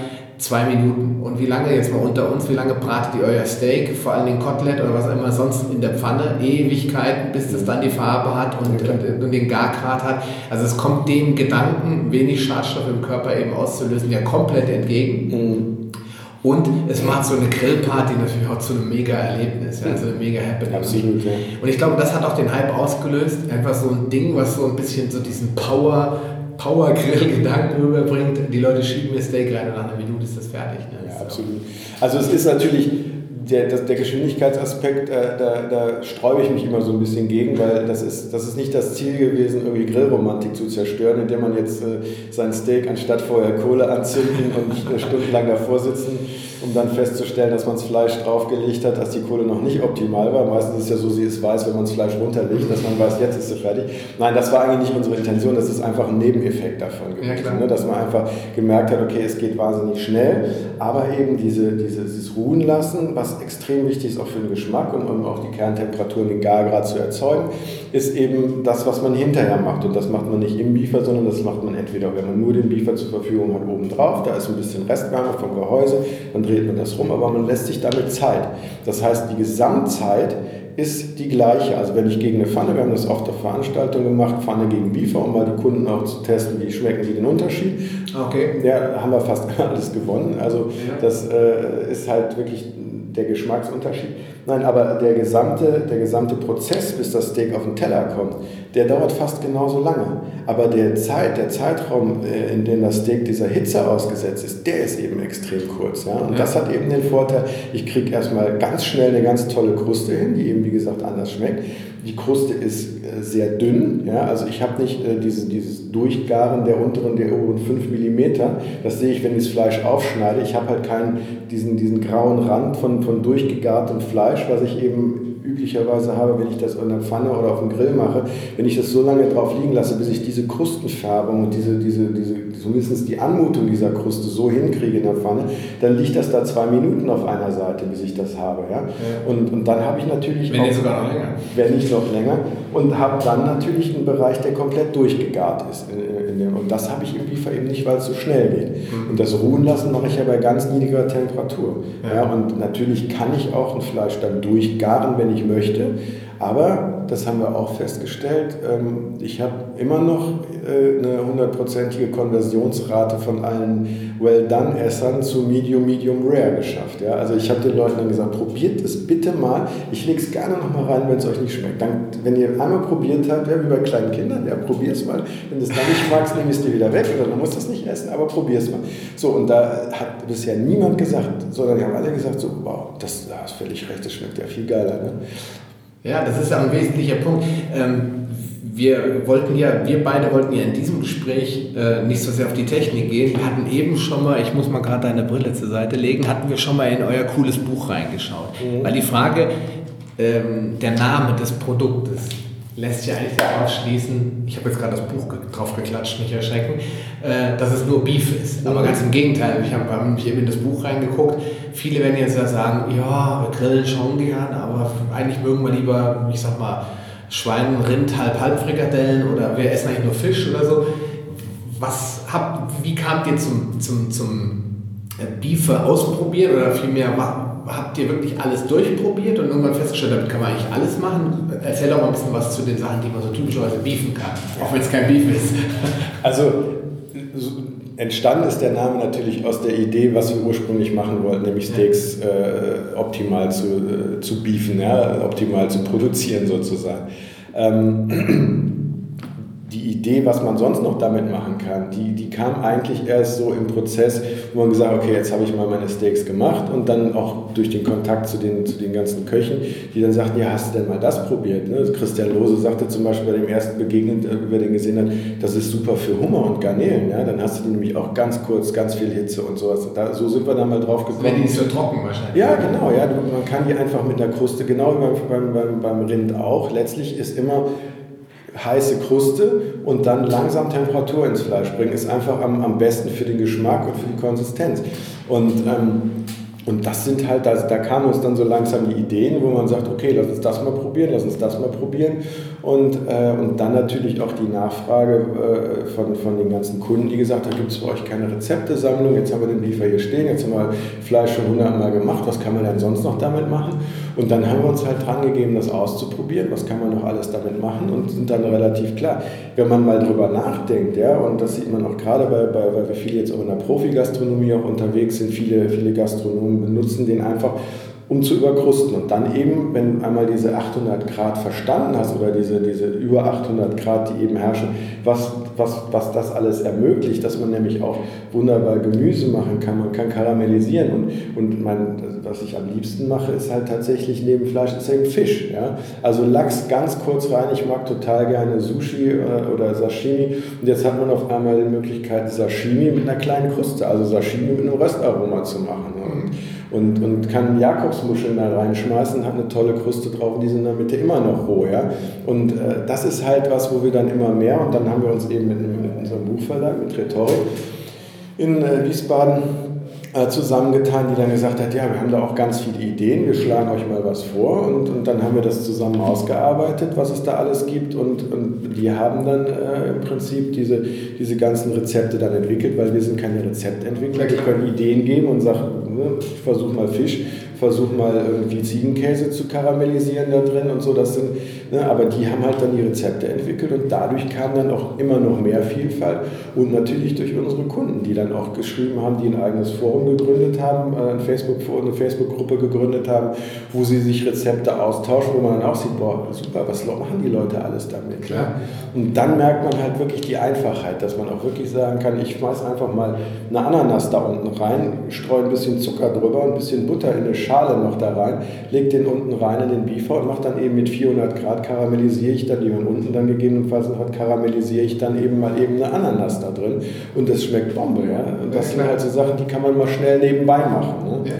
zwei Minuten. Und wie lange, jetzt mal unter uns, wie lange bratet ihr euer Steak, vor allem den Kotelett oder was immer sonst in der Pfanne? Ewigkeiten, bis das dann die Farbe hat und, und, und den Gargrad hat. Also es kommt dem Gedanken, wenig Schadstoffe im Körper eben auszulösen, ja komplett entgegen. Mhm. Und es macht so eine Grillparty natürlich auch zu einem Mega-Erlebnis, ja, so eine Mega-Happening. Absolut, ja. Und ich glaube, das hat auch den Hype ausgelöst. Einfach so ein Ding, was so ein bisschen so diesen Power, Power-Grill-Gedanken rüberbringt. Die Leute schieben ihr Steak rein und nach einer Minute ist das fertig. Ne? Ja, absolut. Also es ist natürlich der, der Geschwindigkeitsaspekt, äh, da, da sträube ich mich immer so ein bisschen gegen, weil das ist, das ist nicht das Ziel gewesen, irgendwie Grillromantik zu zerstören, indem man jetzt äh, sein Steak anstatt vorher Kohle anzünden und äh, stundenlang davor sitzen um dann festzustellen, dass man das Fleisch draufgelegt hat, dass die Kohle noch nicht optimal war. Meistens ist es ja so, sie ist weiß, wenn man das Fleisch runterlegt, dass man weiß, jetzt ist sie fertig. Nein, das war eigentlich nicht unsere Intention, das ist einfach ein Nebeneffekt davon gewesen. Ja, ne? dass man einfach gemerkt hat, okay, es geht wahnsinnig schnell, aber eben diese, dieses Ruhen lassen, was extrem wichtig ist auch für den Geschmack und um auch die Kerntemperatur und den Gargrad zu erzeugen, ist eben das, was man hinterher macht. Und das macht man nicht im Biefer, sondern das macht man entweder, wenn man nur den Biefer zur Verfügung hat, oben drauf, da ist ein bisschen Restwärme vom Gehäuse, dann dreht man das rum, aber man lässt sich damit Zeit. Das heißt, die Gesamtzeit ist die gleiche. Also wenn ich gegen eine Pfanne, wir haben das auf Veranstaltungen gemacht, Pfanne gegen Biefer, um mal die Kunden auch zu testen, wie schmecken sie den Unterschied. Okay. Ja, haben wir fast alles gewonnen. Also ja. das äh, ist halt wirklich der Geschmacksunterschied. Nein, aber der gesamte, der gesamte Prozess, bis das Steak auf den Teller kommt, der dauert fast genauso lange. Aber der Zeit, der Zeitraum, äh, in dem das Steak dieser Hitze ausgesetzt ist, der ist eben extrem kurz. Ja? Und ja. das hat eben den Vorteil, ich kriege erstmal ganz schnell eine ganz tolle Kruste hin, die eben, wie gesagt, anders schmeckt. Die Kruste ist äh, sehr dünn, ja? also ich habe nicht äh, diese, dieses Durchgaren der unteren, der oberen 5 mm. Das sehe ich, wenn ich das Fleisch aufschneide. Ich habe halt keinen, diesen, diesen grauen Rand von, von durchgegartem Fleisch, was ich eben üblicherweise habe, wenn ich das in der Pfanne oder auf dem Grill mache, wenn ich das so lange drauf liegen lasse, bis ich diese Krustenfärbung und diese, diese, diese, zumindest die Anmutung dieser Kruste so hinkriege in der Pfanne, dann liegt das da zwei Minuten auf einer Seite, bis ich das habe. Ja? ja. Und, und dann habe ich natürlich. Wenn nicht sogar noch länger. Wenn nicht noch länger. Und habe dann natürlich einen Bereich, der komplett durchgegart ist. und das habe ich Biefer eben nicht, weil es so schnell geht. Mhm. Und das Ruhen lassen mache ich ja bei ganz niedriger Temperatur. Ja. ja. und natürlich kann ich auch ein Fleisch dann durchgaren, wenn ich möchte. Aber, das haben wir auch festgestellt, ähm, ich habe immer noch eine hundertprozentige Konversionsrate von allen Well-Done-Essern zu Medium, Medium Rare geschafft. Ja? Also ich habe den Leuten dann gesagt, probiert es bitte mal. Ich lege es gerne noch mal rein, wenn es euch nicht schmeckt. Dann, wenn ihr einmal probiert habt, ja, wie bei kleinen Kindern, ja, probier es mal. Wenn du es dann nicht magst, ich es dir wieder weg oder du musst es nicht essen, aber probier es mal. So, und da hat bisher niemand gesagt, sondern die haben alle gesagt, so, wow, das, da hast völlig recht, das schmeckt ja viel geiler. Ne? Ja, das ist ein wesentlicher Punkt. Ähm, wir wollten ja, wir beide wollten ja in diesem Gespräch äh, nicht so sehr auf die Technik gehen. Wir hatten eben schon mal, ich muss mal gerade deine Brille zur Seite legen, hatten wir schon mal in euer cooles Buch reingeschaut. Mhm. Weil die Frage, ähm, der Name des Produktes, lässt sich eigentlich darauf schließen, ich habe jetzt gerade das Buch drauf geklatscht, nicht erschrecken, äh, dass es nur Beef ist. Aber ganz im Gegenteil, ich habe nämlich eben in das Buch reingeguckt. Viele werden jetzt ja sagen, ja, wir grillen schon gern, aber eigentlich mögen wir lieber, ich sag mal, Schwein, Rind, halb, halb Frikadellen oder wir essen eigentlich nur Fisch oder so. Was habt, wie kamt ihr zum, zum, zum äh, Beefe ausprobieren oder vielmehr habt ihr wirklich alles durchprobiert und irgendwann festgestellt, damit kann man eigentlich alles machen? Erzähl doch mal ein bisschen was zu den Sachen, die man so typischerweise beefen kann, auch wenn es kein Beef ist. Also entstanden ist der Name natürlich aus der Idee, was wir ursprünglich machen wollten, nämlich Steaks äh, optimal zu, äh, zu beefen, ja, optimal zu produzieren sozusagen. Ähm, die Idee, was man sonst noch damit machen kann, die, die kam eigentlich erst so im Prozess, wo man gesagt hat, okay, jetzt habe ich mal meine Steaks gemacht und dann auch durch den Kontakt zu den, zu den ganzen Köchen, die dann sagten, ja, hast du denn mal das probiert? Ne? Christian Lose sagte zum Beispiel bei dem ersten Begegnen, äh, über den gesehen hat, das ist super für Hummer und Garnelen. Ja? Dann hast du nämlich auch ganz kurz, ganz viel Hitze und sowas. Da, so sind wir dann mal drauf gekommen. Wenn die ist so trocken wahrscheinlich. Ja, genau. Ja. Man kann die einfach mit der Kruste, genau wie beim, beim, beim Rind auch, letztlich ist immer heiße Kruste und dann langsam Temperatur ins Fleisch bringen, ist einfach am, am besten für den Geschmack und für die Konsistenz. Und, ähm, und das sind halt, da, da kamen uns dann so langsam die Ideen, wo man sagt, okay, lass uns das mal probieren, lass uns das mal probieren. Und, äh, und dann natürlich auch die Nachfrage äh, von, von den ganzen Kunden, die gesagt haben, gibt es bei euch keine Rezeptesammlung? Jetzt haben wir den Liefer hier stehen, jetzt haben wir Fleisch schon hundertmal gemacht, was kann man denn sonst noch damit machen? Und dann haben wir uns halt dran gegeben, das auszuprobieren, was kann man noch alles damit machen? Und sind dann relativ klar, wenn man mal drüber nachdenkt, ja, und das sieht man auch gerade, bei, bei, weil wir viele jetzt auch in der Profi-Gastronomie auch unterwegs sind, viele, viele Gastronomen benutzen den einfach um zu überkrusten. Und dann eben, wenn einmal diese 800 Grad verstanden hast oder diese, diese über 800 Grad, die eben herrschen, was, was, was das alles ermöglicht, dass man nämlich auch wunderbar Gemüse machen kann, man kann karamellisieren. Und, und mein, was ich am liebsten mache, ist halt tatsächlich neben Fleisch, ist eben Fisch. Ja? Also Lachs ganz kurz rein, ich mag total gerne Sushi äh, oder Sashimi. Und jetzt hat man auf einmal die Möglichkeit, Sashimi mit einer kleinen Kruste, also Sashimi mit einem Röstaroma zu machen. Und, und, kann Jakobsmuscheln da reinschmeißen, hat eine tolle Kruste drauf und die sind in der Mitte immer noch roh. Ja? Und äh, das ist halt was, wo wir dann immer mehr und dann haben wir uns eben mit, mit unserem Buchverlag, mit Rhetorik in äh, Wiesbaden äh, zusammengetan, die dann gesagt hat, ja, wir haben da auch ganz viele Ideen, wir schlagen euch mal was vor und, und dann haben wir das zusammen ausgearbeitet, was es da alles gibt und, und die haben dann äh, im Prinzip diese, diese ganzen Rezepte dann entwickelt, weil wir sind keine Rezeptentwickler, wir können Ideen geben und sagen, ich versuche mal Fisch, versuche mal irgendwie Ziegenkäse zu karamellisieren da drin und so, das sind, ne, aber die haben halt dann die Rezepte entwickelt und dadurch kam dann auch immer noch mehr Vielfalt und natürlich durch unsere Kunden, die dann auch geschrieben haben, die ein eigenes Forum gegründet haben, äh, ein Facebook, eine Facebook-Gruppe gegründet haben, wo sie sich Rezepte austauschen, wo man dann auch sieht, boah, super, was machen die Leute alles damit? Klar. Und dann merkt man halt wirklich die Einfachheit, dass man auch wirklich sagen kann, ich schmeiß einfach mal eine Ananas da unten rein, streue ein bisschen Zucker drüber, ein bisschen Butter in eine Schale noch da rein, leg den unten rein in den Biefer und mache dann eben mit 400 Grad karamellisiere ich dann die und unten dann gegebenenfalls noch karamellisiere ich dann eben mal eben eine Ananas da drin und das schmeckt Bombe. Ja? Und das ja, sind halt so Sachen, die kann man mal schnell nebenbei machen. Ne? Ja.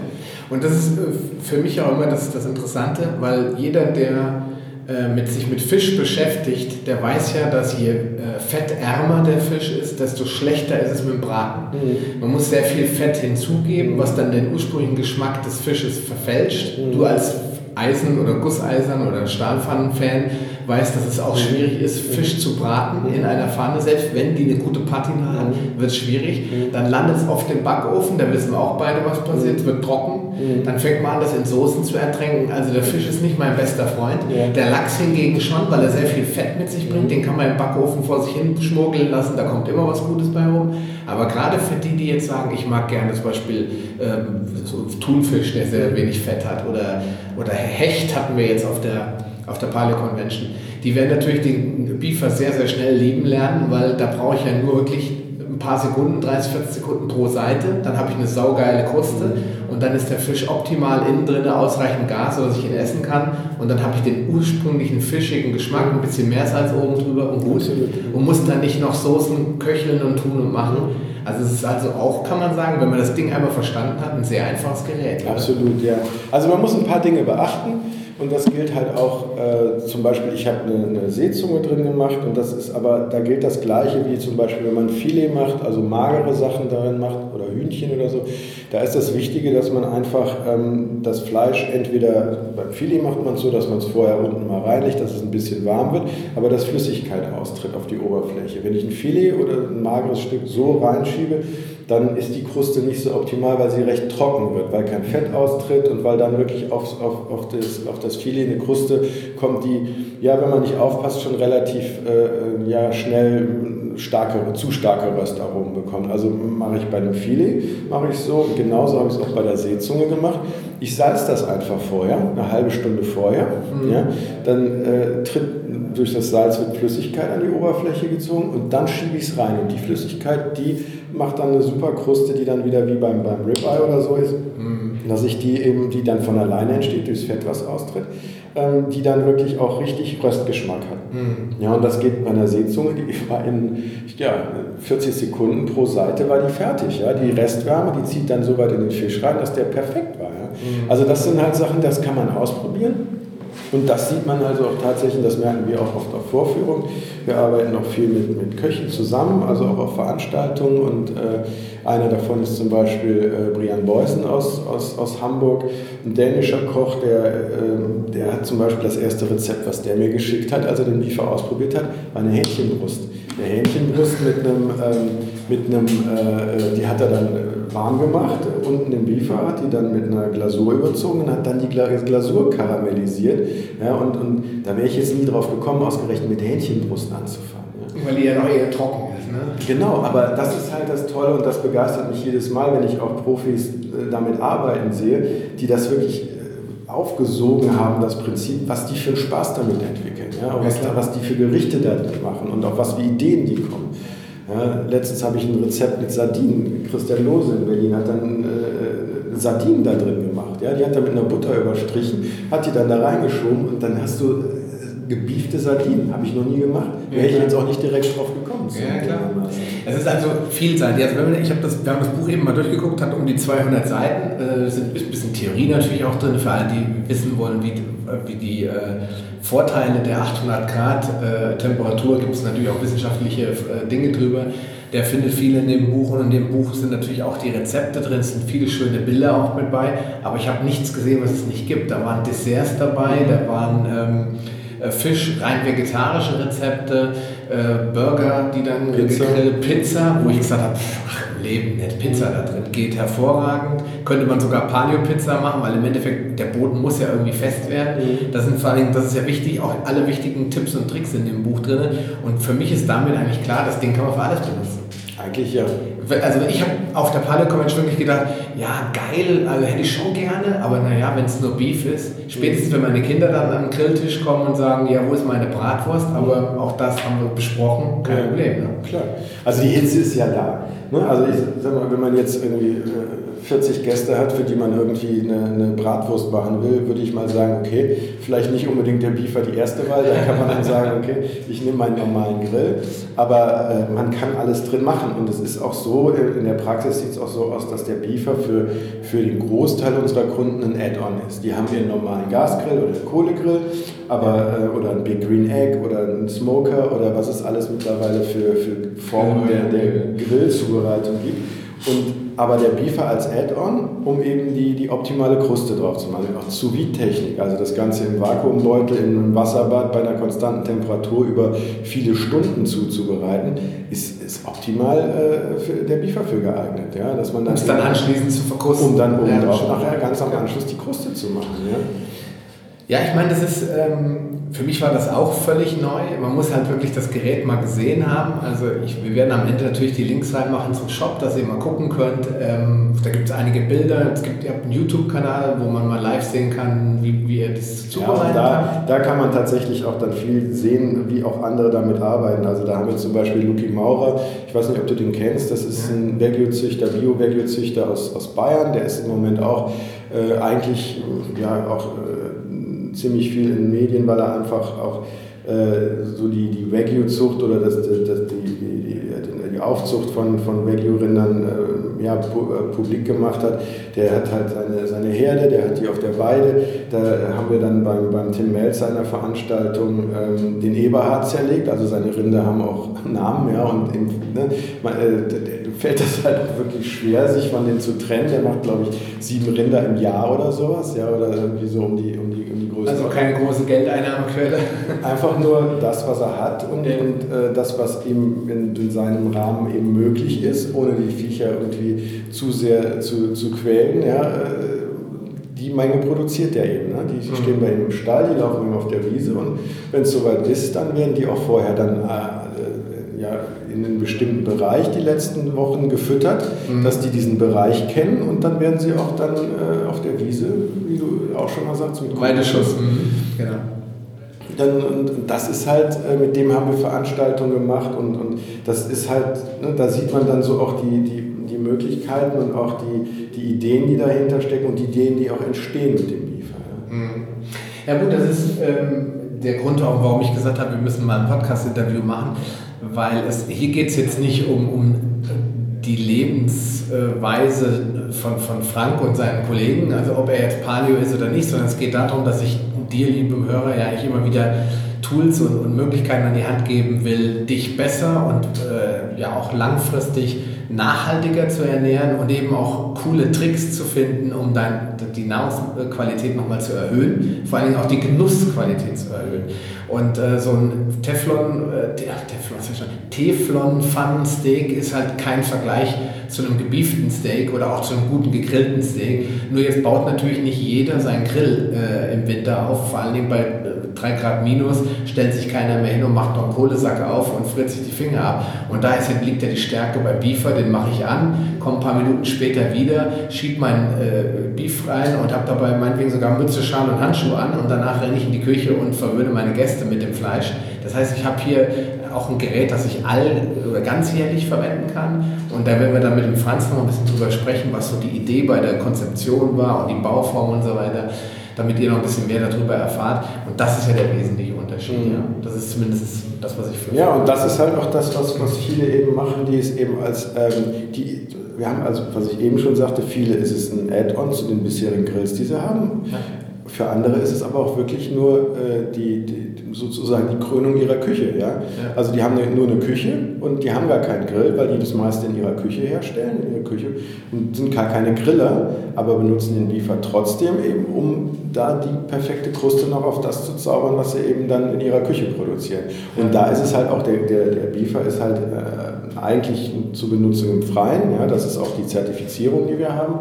Und das ist äh, für mich auch immer das, das Interessante, weil jeder, der äh, mit sich mit Fisch beschäftigt, der weiß ja, dass je äh, fettärmer der Fisch ist, desto schlechter ist es mit dem Braten. Mhm. Man muss sehr viel Fett hinzugeben, was dann den ursprünglichen Geschmack des Fisches verfälscht. Mhm. Du als Eisen- oder Gusseisern- oder Stahlpfannen-Fan weiß, dass es auch schwierig ist, Fisch zu braten in einer Pfanne. Selbst wenn die eine gute Patina hat, wird es schwierig. Dann landet es auf dem Backofen, da wissen wir auch beide, was passiert, es wird trocken. Dann fängt man an, das in Soßen zu ertränken. Also der Fisch ist nicht mein bester Freund. Der Lachs hingegen schon, weil er sehr viel Fett mit sich bringt. Den kann man im Backofen vor sich hin schmuggeln lassen, da kommt immer was Gutes bei rum. Aber gerade für die, die jetzt sagen, ich mag gerne zum Beispiel ähm, so Thunfisch, der sehr wenig Fett hat, oder, oder Hecht hatten wir jetzt auf der auf der Paleo Convention. Die werden natürlich den Beaver sehr, sehr schnell lieben lernen, weil da brauche ich ja nur wirklich ein paar Sekunden, 30, 40 Sekunden pro Seite. Dann habe ich eine saugeile Kruste und dann ist der Fisch optimal innen drin, ausreichend Gas, sodass ich ihn essen kann. Und dann habe ich den ursprünglichen fischigen Geschmack, ein bisschen mehr Salz oben drüber und gut. Und muss dann nicht noch Soßen köcheln und tun und machen. Also es ist also auch, kann man sagen, wenn man das Ding einmal verstanden hat, ein sehr einfaches Gerät. Oder? Absolut, ja. Also man muss ein paar Dinge beachten. Und das gilt halt auch, äh, zum Beispiel, ich habe eine, eine, Seezunge drin gemacht und das ist aber, da gilt das Gleiche wie zum Beispiel, wenn man Filet macht, also magere Sachen darin macht oder Hühnchen oder so. Da ist das Wichtige, dass man einfach ähm, das Fleisch entweder, beim Filet macht man es so, dass man es vorher unten mal reinlegt, dass es ein bisschen warm wird, aber dass Flüssigkeit austritt auf die Oberfläche. Wenn ich ein Filet oder ein mageres Stück so reinschiebe, dann ist die Kruste nicht so optimal, weil sie recht trocken wird, weil kein Fett austritt und weil dann wirklich auf, auf, auf, das, auf das Filet eine Kruste kommt, die, ja, wenn man nicht aufpasst, schon relativ äh, ja, schnell starke, zu starke Röstaromen bekommt. Also mache ich bei einem Filet, mache ich so, genauso habe ich es auch bei der Seezunge gemacht. Ich salze das einfach vorher, eine halbe Stunde vorher. Mhm. Ja, dann äh, tritt durch das Salz wird Flüssigkeit an die Oberfläche gezogen und dann schiebe ich es rein. Und die Flüssigkeit, die macht dann eine super Kruste, die dann wieder wie beim, beim Ribeye oder so ist, mhm. dass ich die eben, die dann von alleine entsteht, durchs Fett was austritt, ähm, die dann wirklich auch richtig Röstgeschmack hat. Mhm. Ja, und das geht bei einer Seezunge, die war in ja, 40 Sekunden pro Seite war die fertig. Ja. Die Restwärme, die zieht dann so weit in den Fisch rein, dass der perfekt war. Ja. Mhm. Also das sind halt Sachen, das kann man ausprobieren. Und das sieht man also auch tatsächlich, das merken wir auch oft auf Vorführungen. Wir arbeiten auch viel mit, mit Köchen zusammen, also auch auf Veranstaltungen. Und äh, einer davon ist zum Beispiel äh, Brian Beusen aus, aus, aus Hamburg, ein dänischer Koch, der, äh, der hat zum Beispiel das erste Rezept, was der mir geschickt hat, als er den Liefer ausprobiert hat, war eine Hähnchenbrust. Eine Hähnchenbrust mit einem, ähm, mit einem äh, die hat er dann äh, warm gemacht, unten im Beefer, hat die dann mit einer Glasur überzogen und hat dann die Glasur karamellisiert. Ja, und, und da wäre ich jetzt nie drauf gekommen, ausgerechnet mit Hähnchenbrust anzufangen. Ja. Weil die ja noch eher trocken ist. Ne? Genau, aber das ist halt das Tolle und das begeistert mich jedes Mal, wenn ich auch Profis äh, damit arbeiten sehe, die das wirklich aufgesogen haben, das Prinzip, was die für Spaß damit entwickeln, ja, was, was die für Gerichte da machen und auf was für Ideen die kommen. Ja, letztens habe ich ein Rezept mit Sardinen. Christian Lose in Berlin hat dann äh, Sardinen da drin gemacht. Ja? Die hat er mit einer Butter überstrichen, hat die dann da reingeschoben und dann hast du äh, gebiefte Sardinen. Habe ich noch nie gemacht. Wäre ja, ich jetzt auch nicht direkt drauf gekommen. Ja, klar. Es ist also vielseitig. Also ich hab das, wir haben das Buch eben mal durchgeguckt, hat um die 200 Seiten. Äh, sind ein bisschen Theorie natürlich auch drin, für alle, die wissen wollen, wie, wie die äh, Vorteile der 800 Grad äh, Temperatur, gibt es natürlich auch wissenschaftliche äh, Dinge drüber. Der findet viel in dem Buch und in dem Buch sind natürlich auch die Rezepte drin, es sind viele schöne Bilder auch mit bei, aber ich habe nichts gesehen, was es nicht gibt. Da waren Desserts dabei, da waren ähm, äh, Fisch, rein vegetarische Rezepte, äh, Burger, die dann Pizza. gegrillt, Pizza, wo ich gesagt habe, Leben nicht, Pizza da drin geht hervorragend. Könnte man sogar Paleo-Pizza machen, weil im Endeffekt der Boden muss ja irgendwie fest werden. Mhm. Das sind vor allem, das ist ja wichtig, auch alle wichtigen Tipps und Tricks in dem Buch drin. Und für mich ist damit eigentlich klar, das Ding kann man für alles benutzen. Eigentlich ja. Also ich habe auf der Paleo Convention wirklich gedacht, ja geil, also hätte ich schon gerne, aber naja, wenn es nur Beef ist, spätestens wenn meine Kinder dann an den Grilltisch kommen und sagen, ja, wo ist meine Bratwurst, aber auch das haben wir besprochen, kein ja, Problem. Ne? Klar, also die Hitze ist ja da. Ne? Also ich sag mal, wenn man jetzt irgendwie äh, 40 Gäste hat, für die man irgendwie eine, eine, Bratwurst machen will, würde ich mal sagen, okay, vielleicht nicht unbedingt der Biefer die erste Wahl, da kann man dann sagen, okay, ich nehme meinen normalen Grill, aber äh, man kann alles drin machen und es ist auch so, in der Praxis sieht es auch so aus, dass der Biefer für, für den Großteil unserer Kunden ein Add-on ist. Die haben ihren normalen Gasgrill oder Kohlegrill, aber, äh, oder ein Big Green Egg oder ein Smoker oder was es alles mittlerweile für, für Formen der, der Grillzubereitung gibt. Und aber der Beefer als Add-on, um eben die, die optimale Kruste drauf zu machen. Auch Sous-Vide-Technik, also das Ganze im Vakuumbeutel, in einem Wasserbad bei einer konstanten Temperatur über viele Stunden zuzubereiten, ist, ist optimal äh, für der Beefer für geeignet. Ja? Dass man dann, um dann anschließend zu verkrusten. Um dann oben drauf nachher ganz am Anschluss die Kruste zu machen. Ja? Ja, ich meine, das ist, ähm, für mich war das auch völlig neu. Man muss halt wirklich das Gerät mal gesehen haben. Also ich, wir werden am Ende natürlich die Links reinmachen zum Shop, dass ihr mal gucken könnt. Ähm, da gibt es einige Bilder. Es gibt, ihr habt einen YouTube-Kanal, wo man mal live sehen kann, wie, wie ihr das zubereitet ja, da, da kann man tatsächlich auch dann viel sehen, wie auch andere damit arbeiten. Also da haben wir zum Beispiel Luki Maurer. Ich weiß nicht, ob du den kennst. Das ist ein Wagyu-Züchter, Bio-Wagyu-Züchter aus, aus Bayern. Der ist im Moment auch äh, eigentlich ja, auch... Äh, ziemlich viel in den Medien, weil er einfach auch äh, so die, die Wagyu-Zucht oder das, das, die, die, die Aufzucht von, von Wagyu-Rindern äh, ja, äh, publik gemacht hat. Der hat halt seine, seine Herde, der hat die auf der Weide. Da haben wir dann beim, beim Tim Melz seiner Veranstaltung ähm, den Eberhard zerlegt. Also seine Rinder haben auch Namen, ja, und in, ne, man, äh, fällt das halt auch wirklich schwer, sich von denen zu trennen. Der macht, glaube ich, sieben Rinder im Jahr oder sowas, ja, oder irgendwie so um die, um die, um die Größe. Also keine große Geldeinnahmequelle. Einfach nur das, was er hat und, ja. und äh, das, was ihm in, in, seinem Rahmen eben möglich ist, ohne die Viecher irgendwie zu sehr zu, zu quälen. Ja, äh, die Menge produziert er eben. Ne? Die mhm. stehen bei ihm im Stall, die laufen ihm auf der Wiese und wenn es soweit ist, dann werden die auch vorher dann äh, ja, in einen bestimmten Bereich die letzten Wochen gefüttert, mhm. dass die diesen Bereich kennen und dann werden sie auch dann äh, auf der Wiese, wie du auch schon mal sagst, mit Weideschuss. Mhm. Genau. Dann, und, das ist halt, äh, mit dem haben wir Veranstaltungen gemacht und, und das ist halt, ne, da sieht man dann so auch die, die, die Möglichkeiten und auch die, die Ideen, die dahinter stecken und die Ideen, die auch entstehen mit dem Liefer. Ja, mhm. ja gut, das ist ähm, der Grund auch, warum ich gesagt habe, wir müssen mal ein Podcast-Interview machen, weil es, hier geht es jetzt nicht um, um die Lebensweise von, von Frank und seinen Kollegen, also ob er jetzt Paleo ist oder nicht, sondern es geht darum, dass ich dir, liebem Hörer, ja eigentlich immer wieder Tools und, und, Möglichkeiten an die Hand geben will, dich besser und äh, ja auch langfristig nachhaltiger zu ernähren und eben auch coole Tricks zu finden, um dann die Nahrungsqualität nochmal zu erhöhen, vor allen Dingen auch die Genussqualität zu erhöhen. Und äh, so ein Teflon, äh, Teflon, Teflon Fun Steak ist halt kein Vergleich zu einem gebieften Steak oder auch zu einem guten gegrillten Steak. Nur jetzt baut natürlich nicht jeder seinen Grill äh, im Winter auf, vor allen Dingen bei 3 äh, Grad minus stellt sich keiner mehr hin und macht noch einen Kohlesack auf und friert sich die Finger ab. Und da ist, liegt ja die Stärke bei Beefer, den mache ich an, komme ein paar Minuten später wieder, schiebe mein äh, Beef rein und habe dabei meinetwegen sogar Mütze, Schal und Handschuhe an und danach renne ich in die Küche und verwöhne meine Gäste mit dem Fleisch. Das heißt, ich habe hier auch ein Gerät, das ich all oder ganzjährlich verwenden kann. Und da werden wir dann mit dem Franz noch ein bisschen drüber sprechen, was so die Idee bei der Konzeption war und die Bauform und so weiter damit ihr noch ein bisschen mehr darüber erfahrt. Und das ist ja der wesentliche Unterschied. Mhm. Ja. Das ist zumindest das, was ich für. Ja, und das ist halt auch das, was, was viele eben machen, die es eben als, ähm, die, wir haben also, was ich eben schon sagte, viele ist es ein Add-on zu den bisherigen Grills, die sie haben. Ja. Für andere ist es aber auch wirklich nur äh, die, die, sozusagen die Krönung ihrer Küche. Ja? ja. Also die haben nur eine Küche und die haben gar keinen Grill, weil die das meiste in ihrer Küche herstellen, in ihrer Küche und sind gar keine Griller, aber benutzen den Beefer trotzdem eben, um da die perfekte Kruste noch auf das zu zaubern, was sie eben dann in ihrer Küche produzieren. Und da ist es halt auch, der, der, der Beefer ist halt äh, eigentlich zur Benutzung im Freien, ja? das ist auch die Zertifizierung, die wir haben.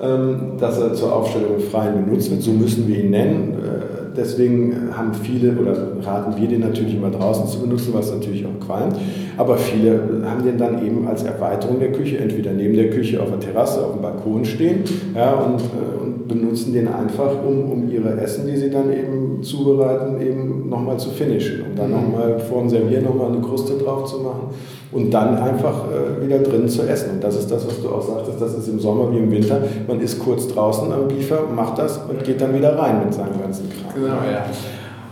Ähm, dass er zur Aufstellung im Freien benutzt wird. So müssen wir ihn nennen. Äh, deswegen haben viele oder raten wir den natürlich immer draußen zu benutzen, was natürlich auch qualmt. Aber viele haben den dann eben als Erweiterung der Küche, entweder neben der Küche auf der Terrasse, auf dem Balkon stehen ja, und, äh, benutzen den einfach, um, um ihre Essen, die sie dann eben zubereiten, eben nochmal zu finishen, um dann mhm. nochmal vor dem Servieren nochmal eine Kruste drauf zu machen und dann einfach äh, wieder drin zu essen. Und das ist das, was du auch sagtest, das ist im Sommer wie im Winter. Man ist kurz draußen am Biefer, macht das und geht dann wieder rein mit seinem ganzen Kram. Genau, ja.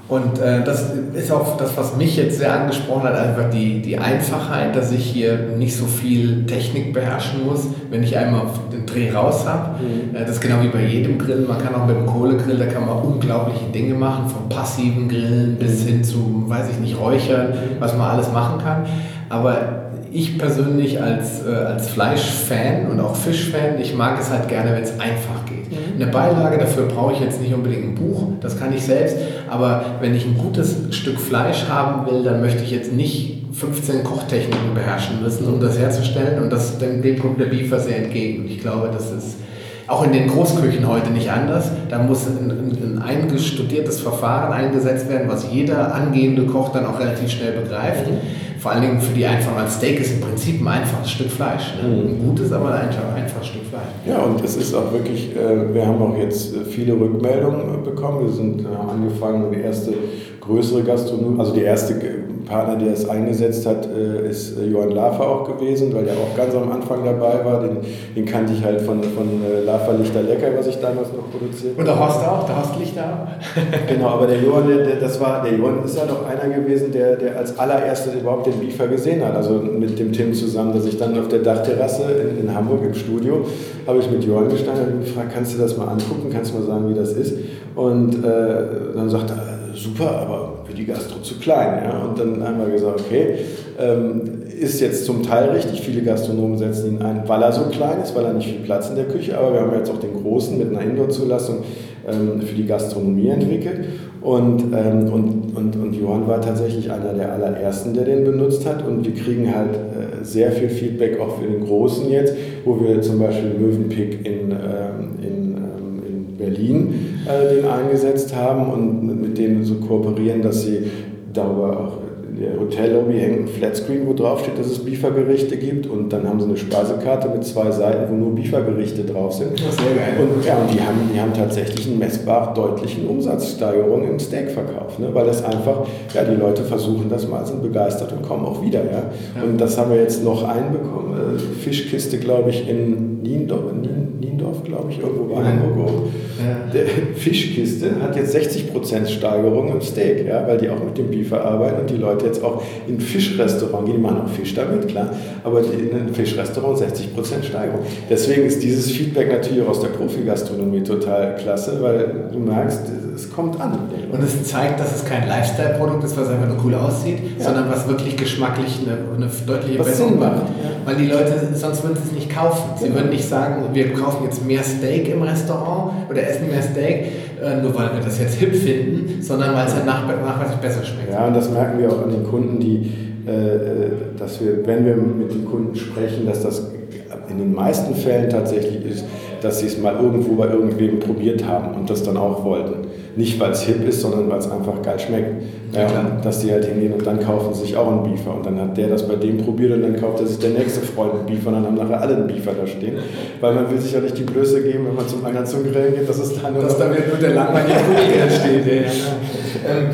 Und äh, das ist auch das, was mich jetzt sehr angesprochen hat, einfach die, die Einfachheit, dass ich hier nicht so viel Technik beherrschen muss, wenn ich einmal den Dreh raus habe. Mhm. Äh, das ist genau wie bei jedem Grill. Man kann auch mit dem Kohlegrill, da kann man unglaubliche Dinge machen, vom passiven Grillen bis hin zu, weiß ich nicht, Räuchern, was man alles machen kann. Aber ich persönlich als, äh, als Fleischfan und auch Fischfan, ich mag es halt gerne, wenn es einfach geht. Mhm. Eine Beilage, dafür brauche ich jetzt nicht unbedingt ein Buch, das kann ich selbst, aber wenn ich ein gutes Stück Fleisch haben will, dann möchte ich jetzt nicht 15 Kochtechniken beherrschen müssen, um das herzustellen und das, dem, kommt der Beefer sehr entgegen. Und ich glaube, das ist auch in den Großküchen heute nicht anders. Da muss ein, ein, ein eingestudiertes Verfahren eingesetzt werden, was jeder angehende Koch dann auch relativ schnell begreift. Mhm. Vor allen Dingen für die einfachen, ein Steak ist im Prinzip ein einfaches Stück Fleisch. Ne? Mhm. Ein gutes, aber ein einfaches Stück Fleisch. Ja, und es ist auch wirklich, äh, wir haben auch jetzt viele Rückmeldungen bekommen. Wir sind äh, angefangen, die erste größere Gastronomie, also die erste Partner, der es eingesetzt hat, äh, ist äh, Johann Lafer auch gewesen, weil der auch ganz am Anfang dabei war. Den, den kannte ich halt von, von äh, Lafer Lichter Lecker, was ich damals noch produziert habe. Und der Horst auch, der Horst Lichter auch. genau, aber der Johann, der, das war, der Johann ist ja doch einer gewesen, der, der als allererstes überhaupt den Beefer gesehen hat. Also mit dem Tim zusammen, dass ich dann auf der Dachterrasse in, in Hamburg im Studio, habe ich mit Johann gestanden und gefragt, kannst du das mal angucken, kannst du mal sagen, wie das ist? Und äh, dann sagt er, super, aber für die Gastro zu klein. Ja? Und dann haben wir gesagt, okay, ähm, ist jetzt zum Teil richtig, viele Gastronomen setzen ihn ein, weil er so klein ist, weil er nicht viel Platz in der Küche, aber wir haben jetzt auch den großen mit einer Indoor-Zulassung ähm, für die Gastronomie entwickelt. Und, ähm, und, und, und Johann war tatsächlich einer der allerersten, der den benutzt hat. Und wir kriegen halt äh, sehr viel Feedback auch für den Großen jetzt, wo wir zum Beispiel Möwenpick in, ähm, in Berlin äh, den eingesetzt haben und mit denen so kooperieren, dass sie darüber auch in der Hotellobby hängt ein Flatscreen, wo drauf steht, dass es Biefergerichte gibt und dann haben sie eine Speisekarte mit zwei Seiten, wo nur Biefergerichte drauf sind. Und, ja, und die haben, die haben tatsächlich einen messbar deutlichen Umsatzsteigerung im Steakverkauf, ne? weil das einfach, ja, die Leute versuchen das mal, sind begeistert und kommen auch wieder. Ja? ja. Und das haben wir jetzt noch einbekommen, äh, Fischkiste, glaube ich, in Niendorf, Niendorf glaube ich, irgendwo bei Hamburg. Ja. Fischkiste hat jetzt 60% Steigerung im Steak, ja, weil die auch mit dem Beef arbeiten und die Leute jetzt auch in Fischrestaurant gehen, die machen auch Fisch damit, klar, aber in ein Fischrestaurant 60% Steigerung. Deswegen ist dieses Feedback natürlich auch aus der Profi-Gastronomie total klasse, weil du merkst, es kommt an. Und es zeigt, dass es kein Lifestyle-Produkt ist, was einfach nur cool aussieht, ja. sondern was wirklich geschmacklich eine, eine deutliche was Besserung macht. Ja. Weil die Leute, sonst würden sie es nicht kaufen. Sie würden nicht sagen, wir kaufen jetzt mehr Steak im Restaurant oder essen mehr Steak, äh, nur weil wir das jetzt hip finden, sondern weil es halt nachweislich besser schmeckt. Ja, und das merken wir auch an den Kunden, die, äh, dass wir, wenn wir mit den Kunden sprechen, dass das in den meisten Fällen tatsächlich ist, dass sie es mal irgendwo bei irgendwem probiert haben und das dann auch wollten. Nicht, weil es hip ist, sondern weil es einfach geil schmeckt. Ja, dass die halt hingehen und dann kaufen sie sich auch einen Beefer. Und dann hat der das bei dem probiert und dann kauft er sich der nächste Freund einen Beefer und dann haben nachher alle einen Beefer da stehen. Weil man will sich ja nicht die Blöße geben, wenn man zum einer zum Grillen geht, dass es dann nur, dass da nur der langweilige Kugel steht. Ja. Ähm,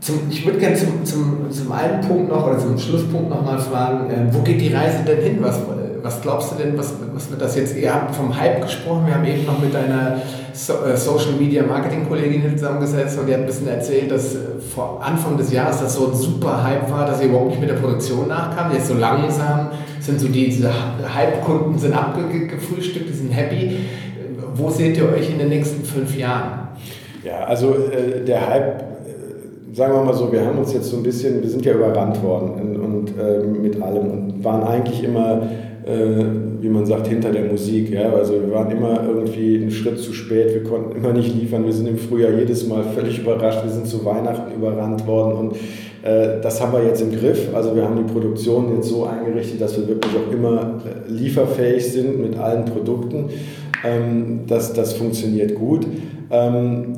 zum, ich würde gerne zum, zum, zum einen Punkt noch oder zum Schlusspunkt noch mal fragen, äh, wo geht die Reise denn hin? Was, was glaubst du denn, was, was wird das jetzt? Ihr habt vom Hype gesprochen, wir haben eben noch mit deiner so, äh, Social Media Marketing Kollegin zusammengesetzt und die hat ein bisschen erzählt, dass äh, vor Anfang des Jahres das so ein super Hype war, dass ihr überhaupt nicht mit der Produktion nachkam. Jetzt so langsam sind so die, diese Hype-Kunden sind abgefrühstückt, die sind happy. Wo seht ihr euch in den nächsten fünf Jahren? Ja, also äh, der Hype sagen wir mal so, wir haben uns jetzt so ein bisschen, wir sind ja überrannt worden und, und äh, mit allem und waren eigentlich immer äh, wie man sagt, hinter der Musik. Ja? Also wir waren immer irgendwie einen Schritt zu spät, wir konnten immer nicht liefern. Wir sind im Frühjahr jedes Mal völlig überrascht, wir sind zu Weihnachten überrannt worden und äh, das haben wir jetzt im Griff. Also wir haben die Produktion jetzt so eingerichtet, dass wir wirklich auch immer äh, lieferfähig sind mit allen Produkten. Ähm, das, das funktioniert gut. Ähm,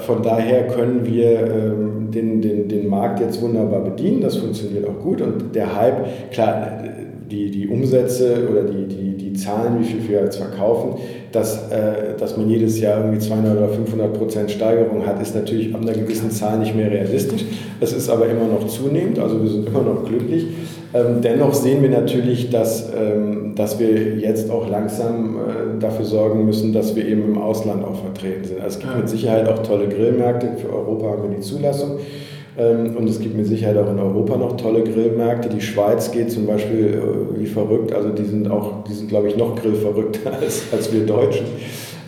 von daher können wir ähm, den, den, den Markt jetzt wunderbar bedienen. Das funktioniert auch gut. Und der Hype, klar, die, die Umsätze oder die, die, die Zahlen, wie viel wir jetzt verkaufen, dass, äh, dass man jedes Jahr irgendwie 200 oder 500 Prozent Steigerung hat, ist natürlich ab einer gewissen Zahl nicht mehr realistisch. Es ist aber immer noch zunehmend, also wir sind immer noch glücklich. Ähm, dennoch sehen wir natürlich, dass, ähm, dass wir jetzt auch langsam äh, dafür sorgen müssen, dass wir eben im Ausland auch vertreten sind. Also es gibt mit Sicherheit auch tolle Grillmärkte. Für Europa haben wir die Zulassung. Ähm, und es gibt mit Sicherheit auch in Europa noch tolle Grillmärkte. Die Schweiz geht zum Beispiel äh, wie verrückt. Also die sind auch, die sind glaube ich noch grillverrückter als, als wir Deutschen.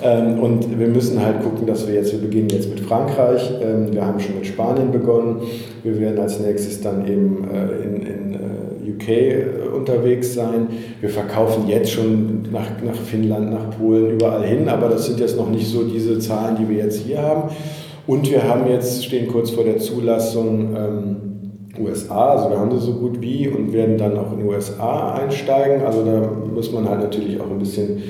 Ähm, und wir müssen halt gucken, dass wir jetzt, wir beginnen jetzt mit Frankreich, ähm, wir haben schon mit Spanien begonnen, wir werden als nächstes dann eben äh, in, in äh, UK unterwegs sein. Wir verkaufen jetzt schon nach, nach Finnland, nach Polen, überall hin, aber das sind jetzt noch nicht so diese Zahlen, die wir jetzt hier haben. Und wir haben jetzt, stehen kurz vor der Zulassung ähm, USA, also wir haben sie so gut wie und werden dann auch in USA einsteigen. Also da muss man halt natürlich auch ein bisschen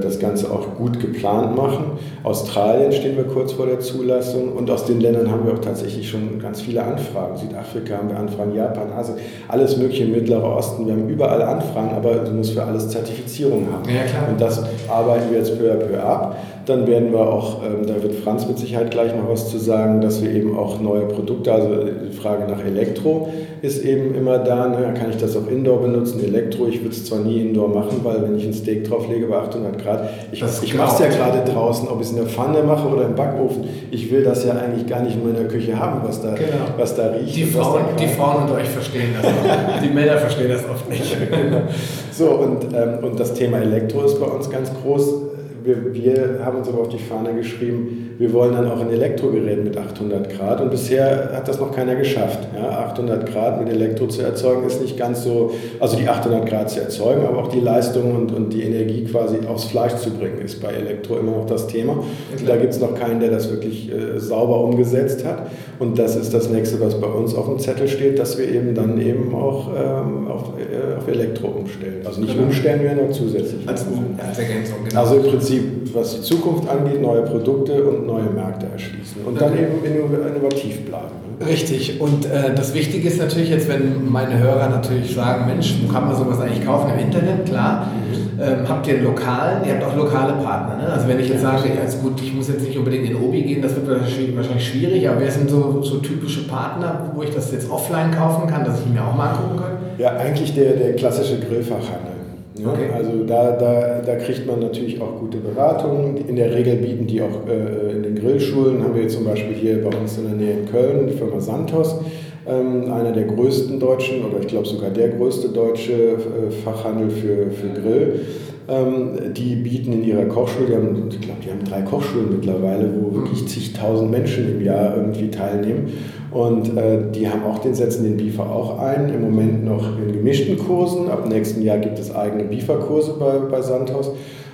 das Ganze auch gut geplant machen. Australien stehen wir kurz vor der Zulassung und aus den Ländern haben wir auch tatsächlich schon ganz viele Anfragen. Südafrika haben wir Anfragen, Japan, Asien, alles mögliche im Mittleren Osten. Wir haben überall Anfragen, aber du musst für alles Zertifizierung haben. Ja, klar. Und das arbeiten wir jetzt peu à peu ab. Dann werden wir auch, ähm, da wird Franz mit Sicherheit gleich noch was zu sagen, dass wir eben auch neue Produkte, also die Frage nach Elektro ist eben immer da. Ne? Kann ich das auch Indoor benutzen? Elektro, ich würde es zwar nie Indoor machen, weil wenn ich ein Steak drauflege bei 800 Grad, ich, ich mache es ja gerade draußen, ob ich es in der Pfanne mache oder im Backofen, ich will das ja eigentlich gar nicht in meiner Küche haben, was da, genau. was da riecht. Die Frauen, die Frauen unter euch verstehen das auch. die Männer verstehen das oft nicht. so, und, ähm, und das Thema Elektro ist bei uns ganz groß wir, wir haben uns aber auf die Fahne geschrieben, wir wollen dann auch ein Elektrogerät mit 800 Grad und bisher hat das noch keiner geschafft. Ja, 800 Grad mit Elektro zu erzeugen ist nicht ganz so, also die 800 Grad zu erzeugen, aber auch die Leistung und, und die Energie quasi aufs Fleisch zu bringen, ist bei Elektro immer noch das Thema. Und da gibt es noch keinen, der das wirklich äh, sauber umgesetzt hat. Und das ist das nächste, was bei uns auf dem Zettel steht, dass wir eben dann eben auch ähm, auf, äh, auf Elektro umstellen. Also nicht genau. umstellen, wir nur zusätzlich. Als, als Ergänzung, genau. Also im Prinzip, was die Zukunft angeht, neue Produkte und neue Märkte erschließen. Und dann eben innovativ bleiben. Ne? Richtig. Und äh, das Wichtige ist natürlich jetzt, wenn meine Hörer natürlich sagen, Mensch, wo kann man sowas eigentlich kaufen? Im Internet, klar. Mhm. Ähm, habt ihr einen lokalen, ihr habt auch lokale Partner. Ne? Also wenn ich jetzt sage, ja, ist gut, ich muss jetzt nicht unbedingt in Obi gehen, das wird wahrscheinlich schwierig, aber wer sind so, so typische Partner, wo ich das jetzt offline kaufen kann, dass ich mir auch mal angucken kann? Ja, eigentlich der, der klassische Grillfachhandel. Ja, okay. Also da, da, da kriegt man natürlich auch gute Beratungen. In der Regel bieten die auch äh, in den Grillschulen, haben wir jetzt zum Beispiel hier bei uns in der Nähe in Köln, die Firma Santos, ähm, einer der größten deutschen oder ich glaube sogar der größte deutsche äh, Fachhandel für, für Grill. Ähm, die bieten in ihrer Kochschule, die haben, ich glaube, die haben drei Kochschulen mittlerweile, wo wirklich zigtausend Menschen im Jahr irgendwie teilnehmen. Und äh, die haben auch den, setzen den Biefer auch ein, im Moment noch in gemischten Kursen. Ab nächsten Jahr gibt es eigene Bieferkurse bei, bei Sandhaus.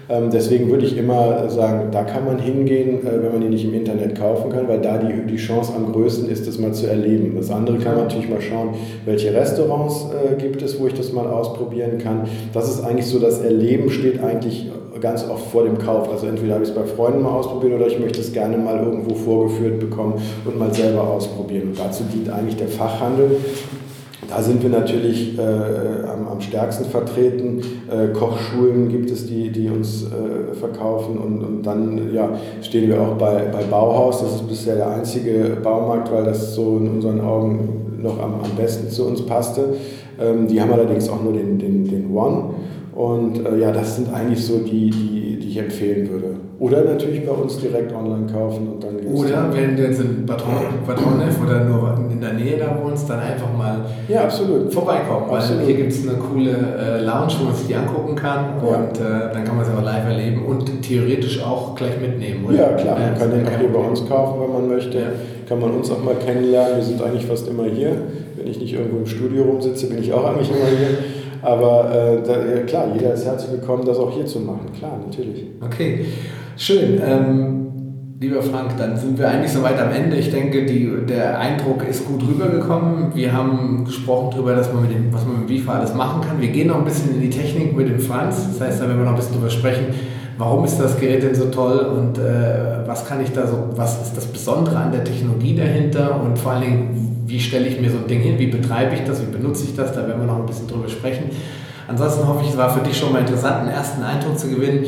Ähm, deswegen würde ich immer sagen, da kann man hingehen, äh, wenn man die nicht im Internet kaufen kann, weil da die, die Chance am größten ist, das mal zu erleben. Das andere kann man natürlich mal schauen, welche Restaurants äh, gibt es, wo ich das mal ausprobieren kann. Das ist eigentlich so, das Erleben steht eigentlich ganz oft vor dem Kauf. Also entweder habe ich es bei Freunden mal ausprobiert oder ich möchte es gerne mal irgendwo vorgeführt bekommen und mal selber ausprobieren. Und dazu dient eigentlich der Fachhandel. Da sind wir natürlich äh, am, am, stärksten vertreten. Äh, Kochschulen gibt es, die, die uns äh, verkaufen und, und dann ja, stehen wir auch bei, bei Bauhaus. Das ist bisher der einzige Baumarkt, weil das so in unseren Augen noch am, am besten zu uns passte. Ähm, die haben allerdings auch nur den, den, den One. Und äh, ja, das sind eigentlich so die, die, die ich empfehlen würde. Oder natürlich bei uns direkt online kaufen und dann Oder wenn du jetzt in Bad Honnef oder nur in der Nähe da wohnst, dann einfach mal ja, absolut. vorbeikommen. Weil absolut. hier gibt es eine coole äh, Lounge, wo man sich die angucken kann ja. und äh, dann kann man sie auch live erleben und theoretisch auch gleich mitnehmen. Oder? Ja, klar, man kann den auch hier bei uns kaufen, wenn man möchte. Ja. Kann man uns auch mal kennenlernen. Wir sind eigentlich fast immer hier. Wenn ich nicht irgendwo im Studio rumsitze, bin ich auch eigentlich immer hier. Aber äh, da, ja, klar, jeder ist herzlich willkommen, das auch hier zu machen. Klar, natürlich. Okay, schön. Ähm, lieber Frank, dann sind wir eigentlich soweit am Ende. Ich denke, die, der Eindruck ist gut rübergekommen. Wir haben gesprochen darüber, dass man mit dem, was man mit dem Bifa alles machen kann. Wir gehen noch ein bisschen in die Technik mit dem Franz. Das heißt, da werden wir noch ein bisschen drüber sprechen. Warum ist das Gerät denn so toll und äh, was kann ich da so, was ist das Besondere an der Technologie dahinter und vor allen Dingen, wie stelle ich mir so ein Ding hin, wie betreibe ich das, wie benutze ich das, da werden wir noch ein bisschen drüber sprechen. Ansonsten hoffe ich, es war für dich schon mal interessant, einen ersten Eindruck zu gewinnen.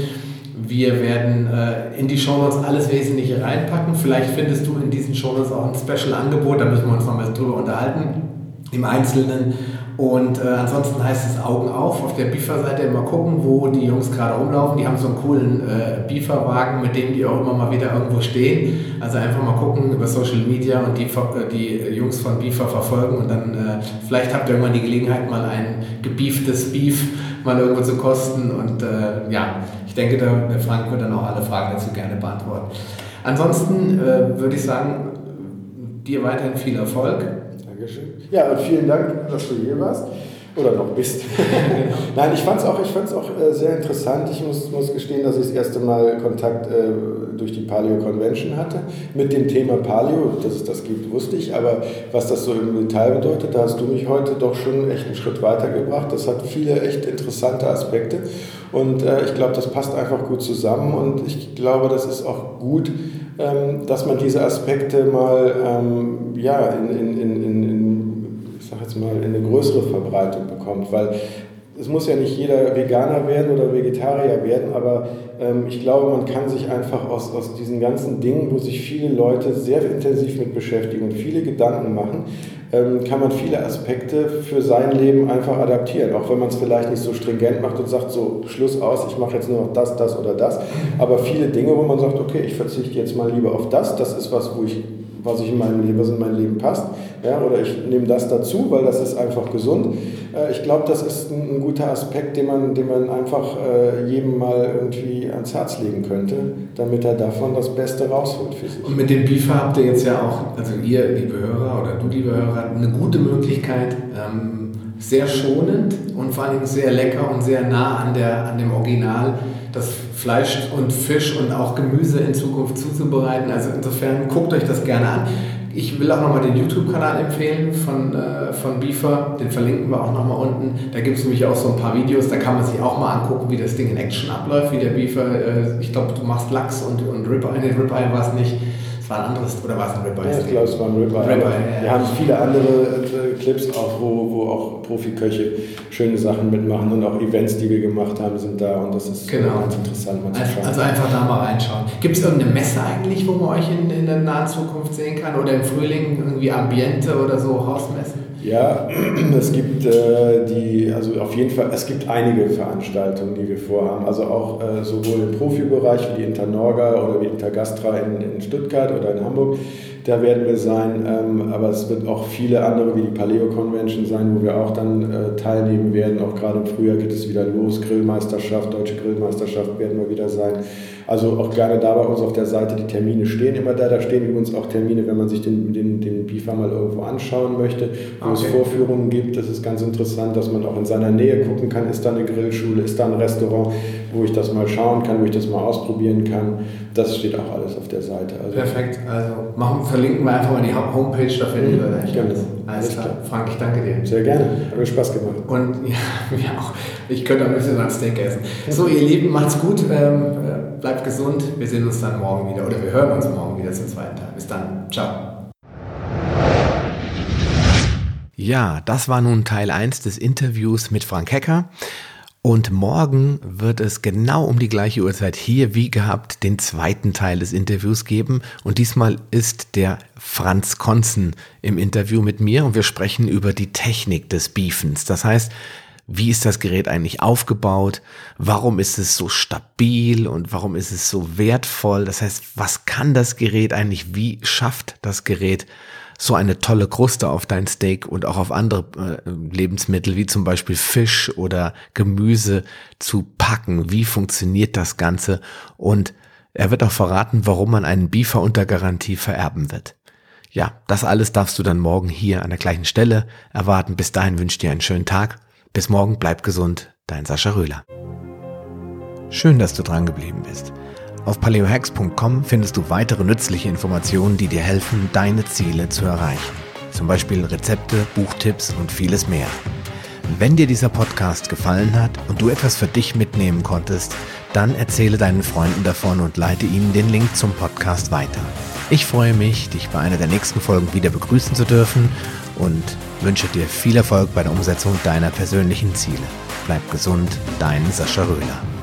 Wir werden äh, in die Shownotes alles Wesentliche reinpacken. Vielleicht findest du in diesen Shownotes auch ein Special-Angebot, da müssen wir uns noch mal drüber unterhalten im Einzelnen. Und äh, ansonsten heißt es Augen auf, auf der Biefer-Seite immer gucken, wo die Jungs gerade rumlaufen. Die haben so einen coolen äh, Bieferwagen, mit dem die auch immer mal wieder irgendwo stehen. Also einfach mal gucken über Social Media und die, äh, die Jungs von Biefer verfolgen und dann äh, vielleicht habt ihr irgendwann die Gelegenheit, mal ein gebieftes Beef mal irgendwo zu kosten. Und äh, ja, ich denke, der, Frank wird dann auch alle Fragen dazu gerne beantworten. Ansonsten äh, würde ich sagen, dir weiterhin viel Erfolg Dankeschön. Ja, und vielen Dank, dass du hier warst. Oder noch bist. Nein, ich fand es auch, ich fand's auch äh, sehr interessant. Ich muss, muss gestehen, dass ich das erste Mal Kontakt äh, durch die Paleo Convention hatte mit dem Thema Paleo. Dass es das gibt, wusste ich. Aber was das so im Detail bedeutet, da hast du mich heute doch schon echt einen Schritt weitergebracht. Das hat viele echt interessante Aspekte. Und äh, ich glaube, das passt einfach gut zusammen. Und ich glaube, das ist auch gut, ähm, dass man diese Aspekte mal ähm, ja, in, in, in, in, sag jetzt mal, in eine größere Verbreitung bekommt, weil es muss ja nicht jeder Veganer werden oder Vegetarier werden, aber ähm, ich glaube, man kann sich einfach aus, aus diesen ganzen Dingen, wo sich viele Leute sehr intensiv mit beschäftigen und viele Gedanken machen, kann man viele Aspekte für sein Leben einfach adaptieren. Auch wenn man es vielleicht nicht so stringent macht und sagt, so Schluss aus, ich mache jetzt nur noch das, das oder das. Aber viele Dinge, wo man sagt, okay, ich verzichte jetzt mal lieber auf das, das ist was, wo ich was ich in meinem Leben, was in mein Leben passt. Ja, oder ich nehme das dazu, weil das ist einfach gesund. Äh, ich glaube, das ist ein, guter Aspekt, den man, den man einfach äh, jedem mal irgendwie ans Herz legen könnte, damit er davon das Beste rausholt für sich. Und mit dem Beefer habt ihr jetzt ja auch, also ihr, liebe Hörer oder du, liebe Hörer, eine gute Möglichkeit, ähm, sehr schonend und vor allem sehr lecker und sehr nah an, der, an dem Original das Fleisch und Fisch und auch Gemüse in Zukunft zuzubereiten. Also insofern guckt euch das gerne an. Ich will auch nochmal den YouTube-Kanal empfehlen von, äh, von Beefer, den verlinken wir auch nochmal unten. Da gibt es nämlich auch so ein paar Videos, da kann man sich auch mal angucken, wie das Ding in Action abläuft, wie der Beefer, äh, ich glaube, du machst Lachs und, und Ribeye, nee, Ribeye war es nicht, war ein anderes, oder war es ein Ribeye? Ja, ich glaube, es war ein Ribeye. Ribeye ja. Wir haben viele andere äh, Clips auch, wo, wo auch Profiköche schöne Sachen mitmachen und auch Events, die wir gemacht haben, sind da und das ist genau. ganz interessant mal zu schauen. Also einfach da mal reinschauen. Gibt es irgendeine Messe eigentlich, wo man euch in, in der nahen Zukunft sehen kann oder im Frühling irgendwie Ambiente oder so, Hausmessen? Ja, es gibt äh, die, also auf jeden Fall, es gibt einige Veranstaltungen, die wir vorhaben. Also auch äh, sowohl im Profibereich wie die Internorga oder wie Intergastra in, in Stuttgart oder in Hamburg da werden wir sein. Ähm, aber es wird auch viele andere wie die Paleo Convention sein, wo wir auch dann äh, teilnehmen werden. Auch gerade im Frühjahr geht es wieder los. Grillmeisterschaft, Deutsche Grillmeisterschaft werden wir wieder sein. Also auch gerne da bei uns auf der Seite, die Termine stehen immer da. Da stehen übrigens auch Termine, wenn man sich den, den, den BIFA mal irgendwo anschauen möchte, wo okay. es Vorführungen gibt. Das ist ganz interessant, dass man auch in seiner Nähe gucken kann, ist da eine Grillschule, ist da ein Restaurant, wo ich das mal schauen kann, wo ich das mal ausprobieren kann. Das steht auch alles auf der Seite. Also Perfekt. Also machen, verlinken wir einfach mal die Homepage, da finden wir das. Genau. Alles klar. Frank, ich danke dir. Sehr gerne. Hat mir Spaß gemacht. Und ja, mir auch. Ich könnte ein bisschen an Steak essen. So, ihr Lieben, macht's gut. Ähm, äh, bleibt gesund. Wir sehen uns dann morgen wieder. Oder wir hören uns morgen wieder zum zweiten Teil. Bis dann. Ciao. Ja, das war nun Teil 1 des Interviews mit Frank Hecker. Und morgen wird es genau um die gleiche Uhrzeit hier wie gehabt den zweiten Teil des Interviews geben. Und diesmal ist der Franz Konzen im Interview mit mir und wir sprechen über die Technik des Beefens. Das heißt, wie ist das Gerät eigentlich aufgebaut? Warum ist es so stabil und warum ist es so wertvoll? Das heißt, was kann das Gerät eigentlich? Wie schafft das Gerät so eine tolle Kruste auf dein Steak und auch auf andere äh, Lebensmittel wie zum Beispiel Fisch oder Gemüse zu packen. Wie funktioniert das Ganze? Und er wird auch verraten, warum man einen Beefer unter Garantie vererben wird. Ja, das alles darfst du dann morgen hier an der gleichen Stelle erwarten. Bis dahin wünsche ich dir einen schönen Tag. Bis morgen, bleib gesund. Dein Sascha Röhler. Schön, dass du dran geblieben bist. Auf paleohacks.com findest du weitere nützliche Informationen, die dir helfen, deine Ziele zu erreichen. Zum Beispiel Rezepte, Buchtipps und vieles mehr. Wenn dir dieser Podcast gefallen hat und du etwas für dich mitnehmen konntest, dann erzähle deinen Freunden davon und leite ihnen den Link zum Podcast weiter. Ich freue mich, dich bei einer der nächsten Folgen wieder begrüßen zu dürfen und wünsche dir viel Erfolg bei der Umsetzung deiner persönlichen Ziele. Bleib gesund, dein Sascha Röhler.